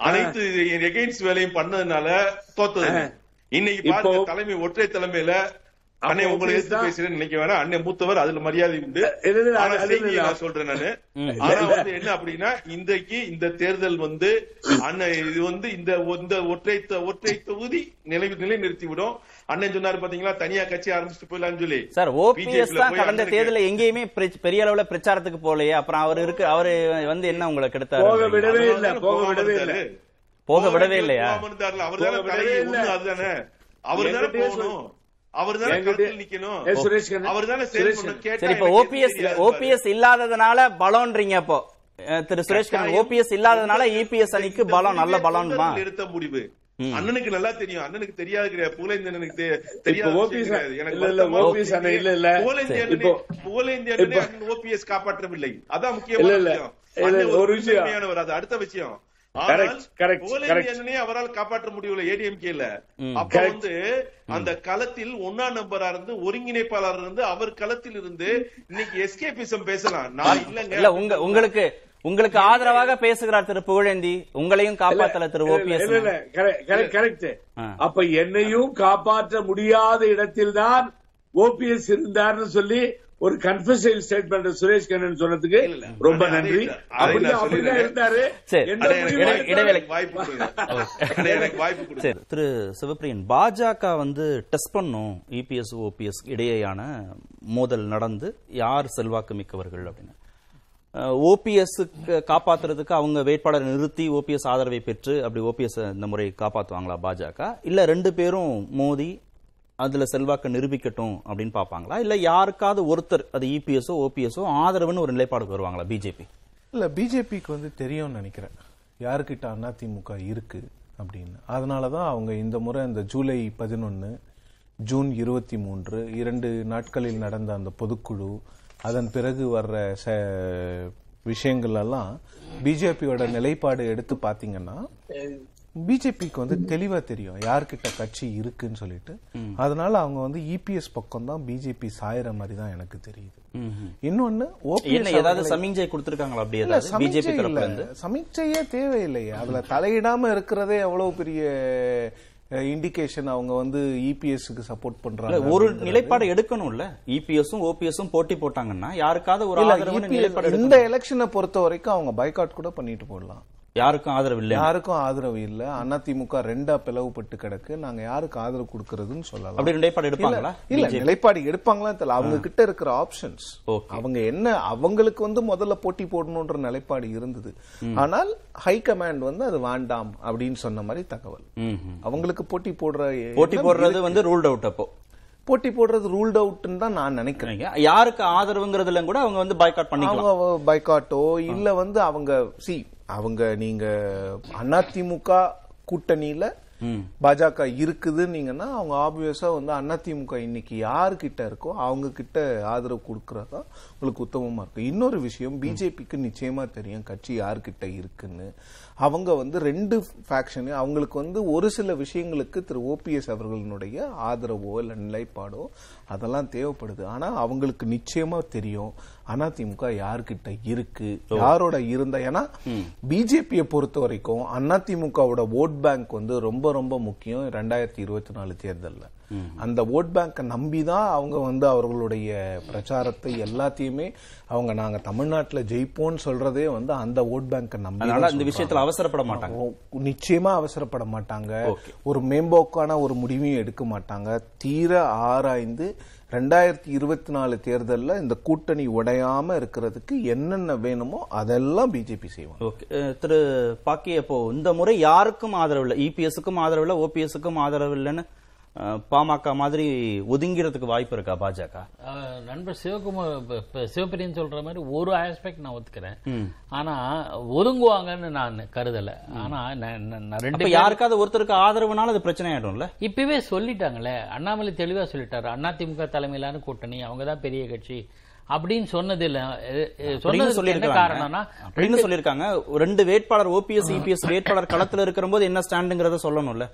அனைத்து எகெயின்ஸ்ட் வேலையும் பண்ணதுனால தோத்தது. இன்னைக்கு பாருங்க தலைமை ஒற்றை தலைமையில அண்ணே உங்களை எடுத்து தான். பேசுறேன் நினைக்க வேணாம். அண்ணே மூத்தவர் அதுல மரியாதை உண்டு. ஆனா செய்தியை. நான் சொல்றேன் நானு. ஆனா வந்து என்ன அப்படின்னா இன்றைக்கு இந்த தேர்தல் வந்து அண்ணன் இது வந்து இந்த இந்த ஒற்றை ஒற்றை தொகுதி நிலை நிலை நிறுத்தி விடும் அண்ணன் சொன்னாரு பாத்தீங்களா தனியா கட்சி ஆரம்பிச்சுட்டு போயிடலாம்னு சொல்லி. சார் ஓபிஎஸ் தான் கடந்த தேர்தலில் எங்கேயுமே பிர- பெரிய அளவுல பிரச்சாரத்துக்கு போகலையே. அப்புறம் அவர் இருக்கு அவரு வந்து என்ன உங்களை போக கெடுத்தாரு விடவே இல்ல போக விடவே இல்ல. போக விடவே இல்லையா. அவர்தானே போக விடவே இல்ல. அதுதானே அவர் தானே போகணும். அவர் தானே சுரேஷ் சுரேஷ் ஓபிஎஸ் இல்லாததுனால பலம்ன்றீங்க அப்போ. திரு கட்டாயம். ஓபிஎஸ் இல்லாததுனால இபிஎஸ் அணிக்கு இந்த பலம் நல்ல பலம்மா எடுத்த முடிவு. அண்ணனுக்கு நல்லா தெரியும் அண்ணனுக்கு தெரியாது தெ- தெரியாத. எனக்கு இல்ல, இல்ல, வருத்தமா OPS இருக்கு. அண்ணன் இல்ல, இல்ல. புகழேந்தி சரி. அண்ணனே- இப்போ- புகழேந்தி அண்ணனே இப்போ- அண்ணன் ஓபிஎஸ் காப்பாற்றவில்லை அதான் முக்கியமான ஒரு விஷயம். அது அடுத்த விஷயம் அவரால் காப்பாற்ற முடியல ஏடிஎம்கேல அப்ப. வந்து அந்த களத்தில் ஒன்னா நம்பரா இருந்து ஒருங்கிணைப்பாளர் இருந்து அவர் களத்தில் இருந்து இன்னைக்கு எஸ்கேபிசம் பேசலாம் நான் இல்லங்க இல்ல உங்க உங்களுக்கு உங்களுக்கு ஆதரவாக பேசுகிறார் திரு புகழேந்தி. உங்களையும் காப்பாத்தல திரு ஓபிஎஸ். ஆ. அப்ப என்னையும் காப்பாற்ற முடியாத இடத்தில்தான் ஓபிஎஸ் இருந்தார்னு சொல்லி ஒரு கன்ஃபஷன் ஸ்டேட்மெண்ட் சுரேஷ் கண்ணன் சொன்னதுக்கு. ரொம்ப நன்றி. திரு சிவப்பிரியன் பாஜக வந்து டெஸ்ட் பண்ணும் இபிஎஸ் ஓபிஎஸ் இடையேயான மோதல் நடந்து யார் செல்வாக்கு மிக்கவர்கள் அப்படின்னு. ஓபிஎஸ் காப்பாத்துறதுக்கு அவங்க வேட்பாளரை நிறுத்தி ஓபிஎஸ் ஆதரவை பெற்று அப்படி ஓபிஎஸ் இந்த முறை காப்பாத்துவாங்களா பாஜக? இல்ல ரெண்டு பேரும் மோதி அதுல செல்வாக்கை நிரூபிக்கட்டும் அப்படின்னு பாப்பாங்களா இல்ல யாருக்காவது ஒருத்தர் அது இபிஎஸ்ஓ ஓபிஎஸ்ஓ ஆதரவுன்னு ஒரு நிலைப்பாடுக்கு வருவாங்களா பிஜேபி? இல்ல பிஜேபிக்கு வந்து தெரியும்னு நினைக்கிறேன். யாருக்கிட்ட அதிமுக இருக்கு அப்படின்னு. அதனால தான் அவங்க இந்த முறை இந்த ஜூலை பதினொன்னு ஜூன் இருபத்தி மூன்று இரண்டு நாட்களில் நடந்த அந்த பொதுக்குழு அதன் பிறகு வர்ற ச- விஷயங்கள் எல்லாம் பிஜேபியோட நிலைப்பாடு எடுத்து பாத்தீங்கன்னா பிஜேபிக்கு வந்து தெளிவா தெரியும் யார்கிட்ட கட்சி இருக்குன்னு சொல்லிட்டு. அதனால அவங்க வந்து இபிஎஸ் பக்கம் தான் பிஜேபி சாயற மாதிரி தான் எனக்கு தெரியுது. இன்னொன்னு ஏதாவது சமிஞ்சை கொடுத்திருக்காங்களா அப்படி இல்ல ஏதாவது? பிஜேபி சமீட்சையே தேவையில்லையே. அதுல தலையிடாம இருக்கிறதே எவ்வளவு பெரிய இண்டிகேஷன் அவங்க வந்து இபிஎஸ்க்கு சப்போர்ட் இல்ல, பண்றாங்க ஒரு. நிலைப்பாடு எடுக்கணும்ல இபிஎஸும் ஓபிஎஸும் போட்டி போட்டாங்கன்னா யாருக்காவது ஒரு நிலைப்பாடு இந்த. எலெக்ஷனை பொறுத்த வரைக்கும் அவங்க பைகாட் கூட பண்ணிட்டு போடலாம் யாருக்கும் ஆதரவு இல்ல யாருக்கும் ஆதரவு இல்ல. அதிமுக ரெண்டா பிளவுபட்டு கிடக்கு. நாங்க யாருக்கு ஆதரவு கொடுக்கறதுன்னு சொல்லலாம். அப்படி நிலைப்பாடு எடுப்பாங்களா? இல்ல? நிலைப்பாடு எடுப்பாங்களா தெரியல. அவங்க கிட்ட இருக்கிற ஆப்ஷன்ஸ். அவங்க என்ன அவங்களுக்கு வந்து முதல்ல போட்டி போடணும்ன்ற நிலைப்பாடு இருந்தது. ஆனால் ஹை கமாண்ட் வந்து அது வேண்டாம் அப்படின்னு சொன்ன மாதிரி தகவல். அவங்களுக்கு போட்டி போடுற போட்டி போடுறது. வந்து ரூல்ட் அவுட் அப்போ. போட்டி போடுறது ரூல்ட் அவுட்னு தான் நான் நினைக்கிறேன். யாருக்கு ஆதரவுங்கிறதுல கூட அவங்க வந்து பாய்காட் பண்ணிக்கலாம். அவங்க பைக்காட்டோ இல்ல வந்து அவங்க சி அவங்க நீங்க அதிமுக கூட்டணியில பாஜக இருக்குதுன்னீங்கன்னா அவங்க ஆப்வியஸா வந்து அதிமுக இன்னைக்கு யாருக்கிட்ட இருக்கோ அவங்க கிட்ட ஆதரவு கொடுக்கறதா உங்களுக்கு உத்தமமா இருக்கும். இன்னொரு விஷயம் பிஜேபிக்கு நிச்சயமா தெரியும் கட்சி யார்கிட்ட இருக்குன்னு. அவங்க வந்து ரெண்டு ஃபேக்ஷன் அவங்களுக்கு வந்து ஒரு சில விஷயங்களுக்கு திரு ஓபிஎஸ் அவர்களுடைய ஆதரவோ இல்ல நிலைப்பாடோ அதெல்லாம் தேவைப்படுது. ஆனா அவங்களுக்கு நிச்சயமா தெரியும். அதிமுக யார்கிட்ட இருக்கு? யாரோட இருந்தா? ஏன்னா பிஜேபியை பொறுத்த வரைக்கும் அதிமுகவோட ஓட் பேங்க் வந்து ரொம்ப ரொம்ப முக்கியம் ரெண்டாயிரத்தி இருபத்தி நாலு தேர்தல்ல. அந்த ஓட் பேங்கை நம்பி தான் அவங்க வந்து அவர்களுடைய பிரச்சாரத்தை எல்லாத்தையுமே அவங்க நாங்க தமிழ்நாட்டுல ஜெயிப்போம்னு சொல்றதே வந்து அந்த ஓட் பேங்கை நம்பி இந்த. விஷயத்துல அவசரப்பட மாட்டாங்க. நிச்சயமா அவசரப்பட மாட்டாங்க. ஒரு மேம்போக்கான ஒரு முடிவையும் எடுக்க மாட்டாங்க. தீர ஆராய்ந்து ரெண்டாயிரத்தி இருபத்தி நாலு தேர்தலில் இந்த கூட்டணி உடையாம இருக்கிறதுக்கு என்னென்ன வேணுமோ அதெல்லாம் பிஜேபி செய்வாங்க. ஓகே. திரு பாக்கி அப்போ இந்த முறை யாருக்கும் ஆதரவு இல்லை இபிஎஸ்க்கும் ஆதரவு இல்லை ஓபிஎஸ்க்கும் ஆதரவு இல்லைன்னு பாமக மாதிரி ஒதுங்கிறதுக்கு வாய்ப்பு இருக்கா பாஜக? நண்பர் சிவகுமார் சிவபிரியன் சொல்ற மாதிரி ஒரு ஆஸ்பெக்ட் நான் ஒத்துக்கிறேன். ஆனா ஒதுங்குவாங்கன்னு நான் கருதல. ஆனா ரெண்டு யாருக்காவது ஒருத்தருக்கு ஆதரவுனால அது பிரச்சனை ஆயிடும்ல இப்பவே சொல்லிட்டாங்களே. அண்ணாமலை தெளிவா சொல்லிட்டாரு. அதிமுக தலைமையிலான கூட்டணி அவங்க தான் பெரிய கட்சி அப்படின்னு சொன்னதுக்கு என்ன சொல்லியிருக்காங்க காரணம்னா அப்படின்னு சொல்லியிருக்காங்க. ரெண்டு வேட்பாளர் ஓபிஎஸ் இபிஎஸ் வேட்பாளர் களத்துல இருக்கிறபோது என்ன ஸ்டாண்டுங்கிறத சொல்லணும்ல.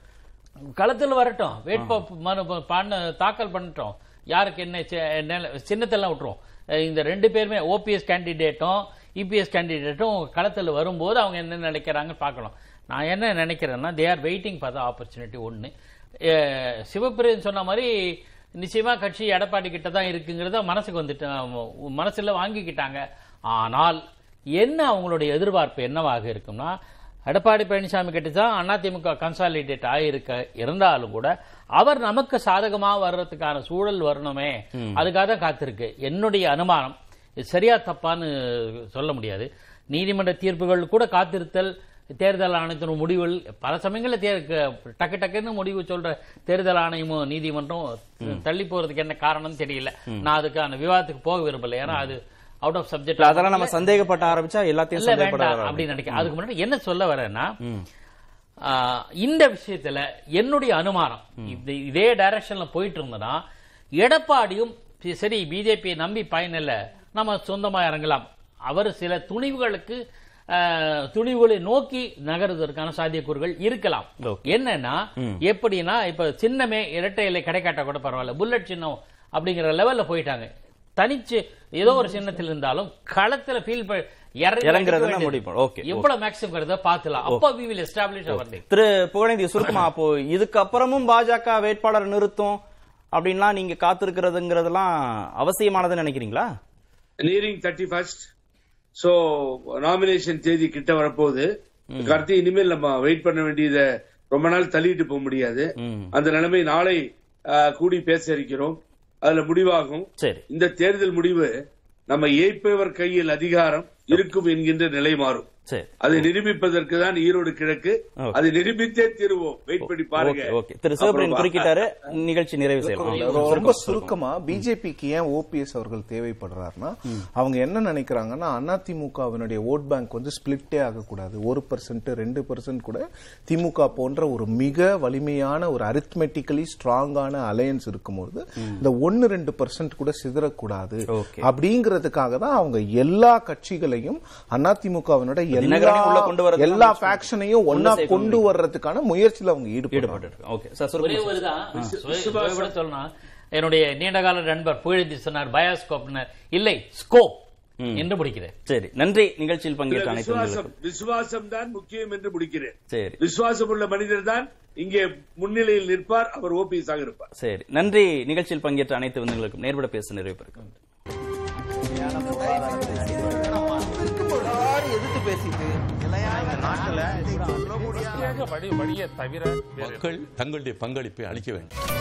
களத்தில் வரட்டும். வேட்பு மனு பண்ண தாக்கல் பண்ணட்டும். யாருக்கு என்ன சின்னத்தெல்லாம் விட்டுரும். இந்த ரெண்டு பேருமே ஓபிஎஸ் கேண்டிடேட்டும் இபிஎஸ் கேண்டிடேட்டும் களத்தில் வரும்போது அவங்க என்ன நினைக்கிறாங்கன்னு பார்க்கலாம். நான் என்ன நினைக்கிறேன்னா they are waiting for the opportunity ஒன்று சிவபிரியன் சொன்ன மாதிரி நிச்சயமாக கட்சி எடப்பாடி கிட்ட தான் இருக்குங்கிறத மனசுக்கு வந்துட்டு மனசில் வாங்கிக்கிட்டாங்க. ஆனால் என்ன அவங்களுடைய எதிர்பார்ப்பு என்னவாக இருக்கும்னா எடப்பாடி பழனிசாமி கிட்ட தான் அதிமுக கன்சாலிடேட் ஆகிருக்க இருந்தாலும் கூட அவர் நமக்கு சாதகமா வர்றதுக்கான சூழல் வரணுமே. அதுக்காக தான் காத்திருக்கு. என்னுடைய அனுமானம் சரியா தப்பான்னு சொல்ல முடியாது. நீதிமன்ற தீர்ப்புகள் கூட காத்திருத்தல் தேர்தல் ஆணையத்தின் முடிவுகள் பல சமயங்களில் தே க- டக்கு டக்குன்னு முடிவு சொல்ற தேர்தல் ஆணையமும் நீதிமன்றம் தள்ளி போறதுக்கு என்ன காரணம்னு தெரியல. நான் அதுக்கான விவாதத்துக்கு போக விரும்பல. ஏன்னா அது அவுட் ஆஃப் சப்ஜெக்ட் அதெல்லாம் நம்ம சந்தேகப்பட்ட ஆரம்பிச்சா எல்லாத்தையும் சந்தேகப்பட. அப்படின்னு நினைக்கிறேன் அதுக்கு முன்னாடி என்ன சொல்ல வரேன்னா இந்த விஷயத்துல என்னுடைய அனுமானம் இது டைரக்ஷன்ல போயிட்டு இருந்தனா எடப்பாடியும் சரி பிஜேபியை நம்பி பயனில்ல நம்ம சொந்தமா இறங்கலாம். அவர் சில துணிவுகளுக்கு துணிவுகளை நோக்கி நகருவதற்கான சாத்தியக்கூறுகள் இருக்கலாம். என்னன்னா எப்படின்னா இப்ப சின்னமே இரட்டை இலை கிடைக்காட்டா கூட பரவாயில்ல புல்லட் சின்னம் அப்படிங்கிற லெவல்ல போயிட்டாங்க. தனிச்சு ஏதோ ஒரு சின்னத்தில் இருந்தாலும் களத்துல ஃபீல் முடிவு. Okay, எவ்வளவு மேக்ஸிமம் வருதோ பாத்துலாம் அப்போ will establish our thing. திரு புகழேந்தி சுருக்கமா அப்போ இதுக்கப்புறமும் பாஜக வேட்பாளர் நிறுத்தும் அப்படின்லாம் நீங்க காத்திருக்கிறதுங்கிறதெல்லாம் அவசியமானதுன்னு நினைக்கிறீங்களா? Nearing thirty first so nomination தேதி கிட்ட வரப்போகுது. கார்த்தி இனிமேல் நம்ம வெயிட் பண்ண வேண்டியதை ரொம்ப நாள் தள்ளிட்டு போக முடியாது. அந்த நிலைமை நாளை கூடி பேச இருக்கிறோம். அதுல முடிவாகும். சரி. இந்த தேர்தல் முடிவு நம்ம ஏய்ப்பவர் கையில் அதிகாரம் இருக்கும் என்கின்ற நிலை மாறும். அதை நிரூபிப்பதற்கு தான் ஈரோடு கிழக்கு. அதை நிரூபித்தே தீருவோம். வெயிட் பண்ணி பாருங்க. ஓகே திரு சிவபிரியன் அப்புறம் குறுக்கிட்டாரு. நிகழ்ச்சி நிறைவு செய்யலாம். ரொம்ப- சுருக்கமா பிஜேபிக்கு ஏன் ஓபிஎஸ் அவர்கள் தேவைப்படுறாருன்னா அவங்க என்ன நினைக்கிறாங்கன்னா அதிமுகவினுடைய ஓட் பேங்க் வந்து ஸ்பிளிட்டே ஆகக்கூடாது. ஒரு பர்சன்ட் ரெண்டு பர்சன்ட் கூட திமுக போன்ற ஒரு மிக வலிமையான ஒரு அரித்மெட்டிக்கலி ஸ்ட்ராங்கான அலையன்ஸ் இருக்கும்போது இந்த ஒன்னு ரெண்டு பர்சன்ட் கூட சிதறக்கூடாது. அப்படிங்கிறதுக்காக தான் அவங்க எல்லா கட்சிகளையும் அதிமுகவினுடைய எல்லா கொண்டு எல்லா ஃபேக்ஷனையும் ஒண்ணு ஒன்னா கொண்டு வர்றதுக்கான முயற்சியில் அவங்க ஈடுபட்டு சொல்லணும் என்னுடைய நீண்டகால நண்பர் புகழேந்தி சொன்னார் பயாஸ்கோப்னர் இல்லை ஸ்கோப் என்று முடிக்கிறேன். சரி நன்றி. நிகழ்ச்சியில் பங்கேற்ற அனைத்து விசுவாசம். விசுவாசம் தான் முக்கியம் என்று முடிக்கிறேன். சரி. விசுவாசம் உள்ள மனிதர் தான் இங்கே முன்னிலையில் நிற்பார் அவர் ஓபிஎஸ் ஆக இருப்பார். சரி நன்றி. நிகழ்ச்சியில் பங்கேற்ற அனைத்து விருந்துகளுக்கும் நேர்பட பேச நிறைவு பெறுகிறோம் தவிர மக்கள் தங்களுடைய பங்களிப்பை அளிக்க வேண்டும்.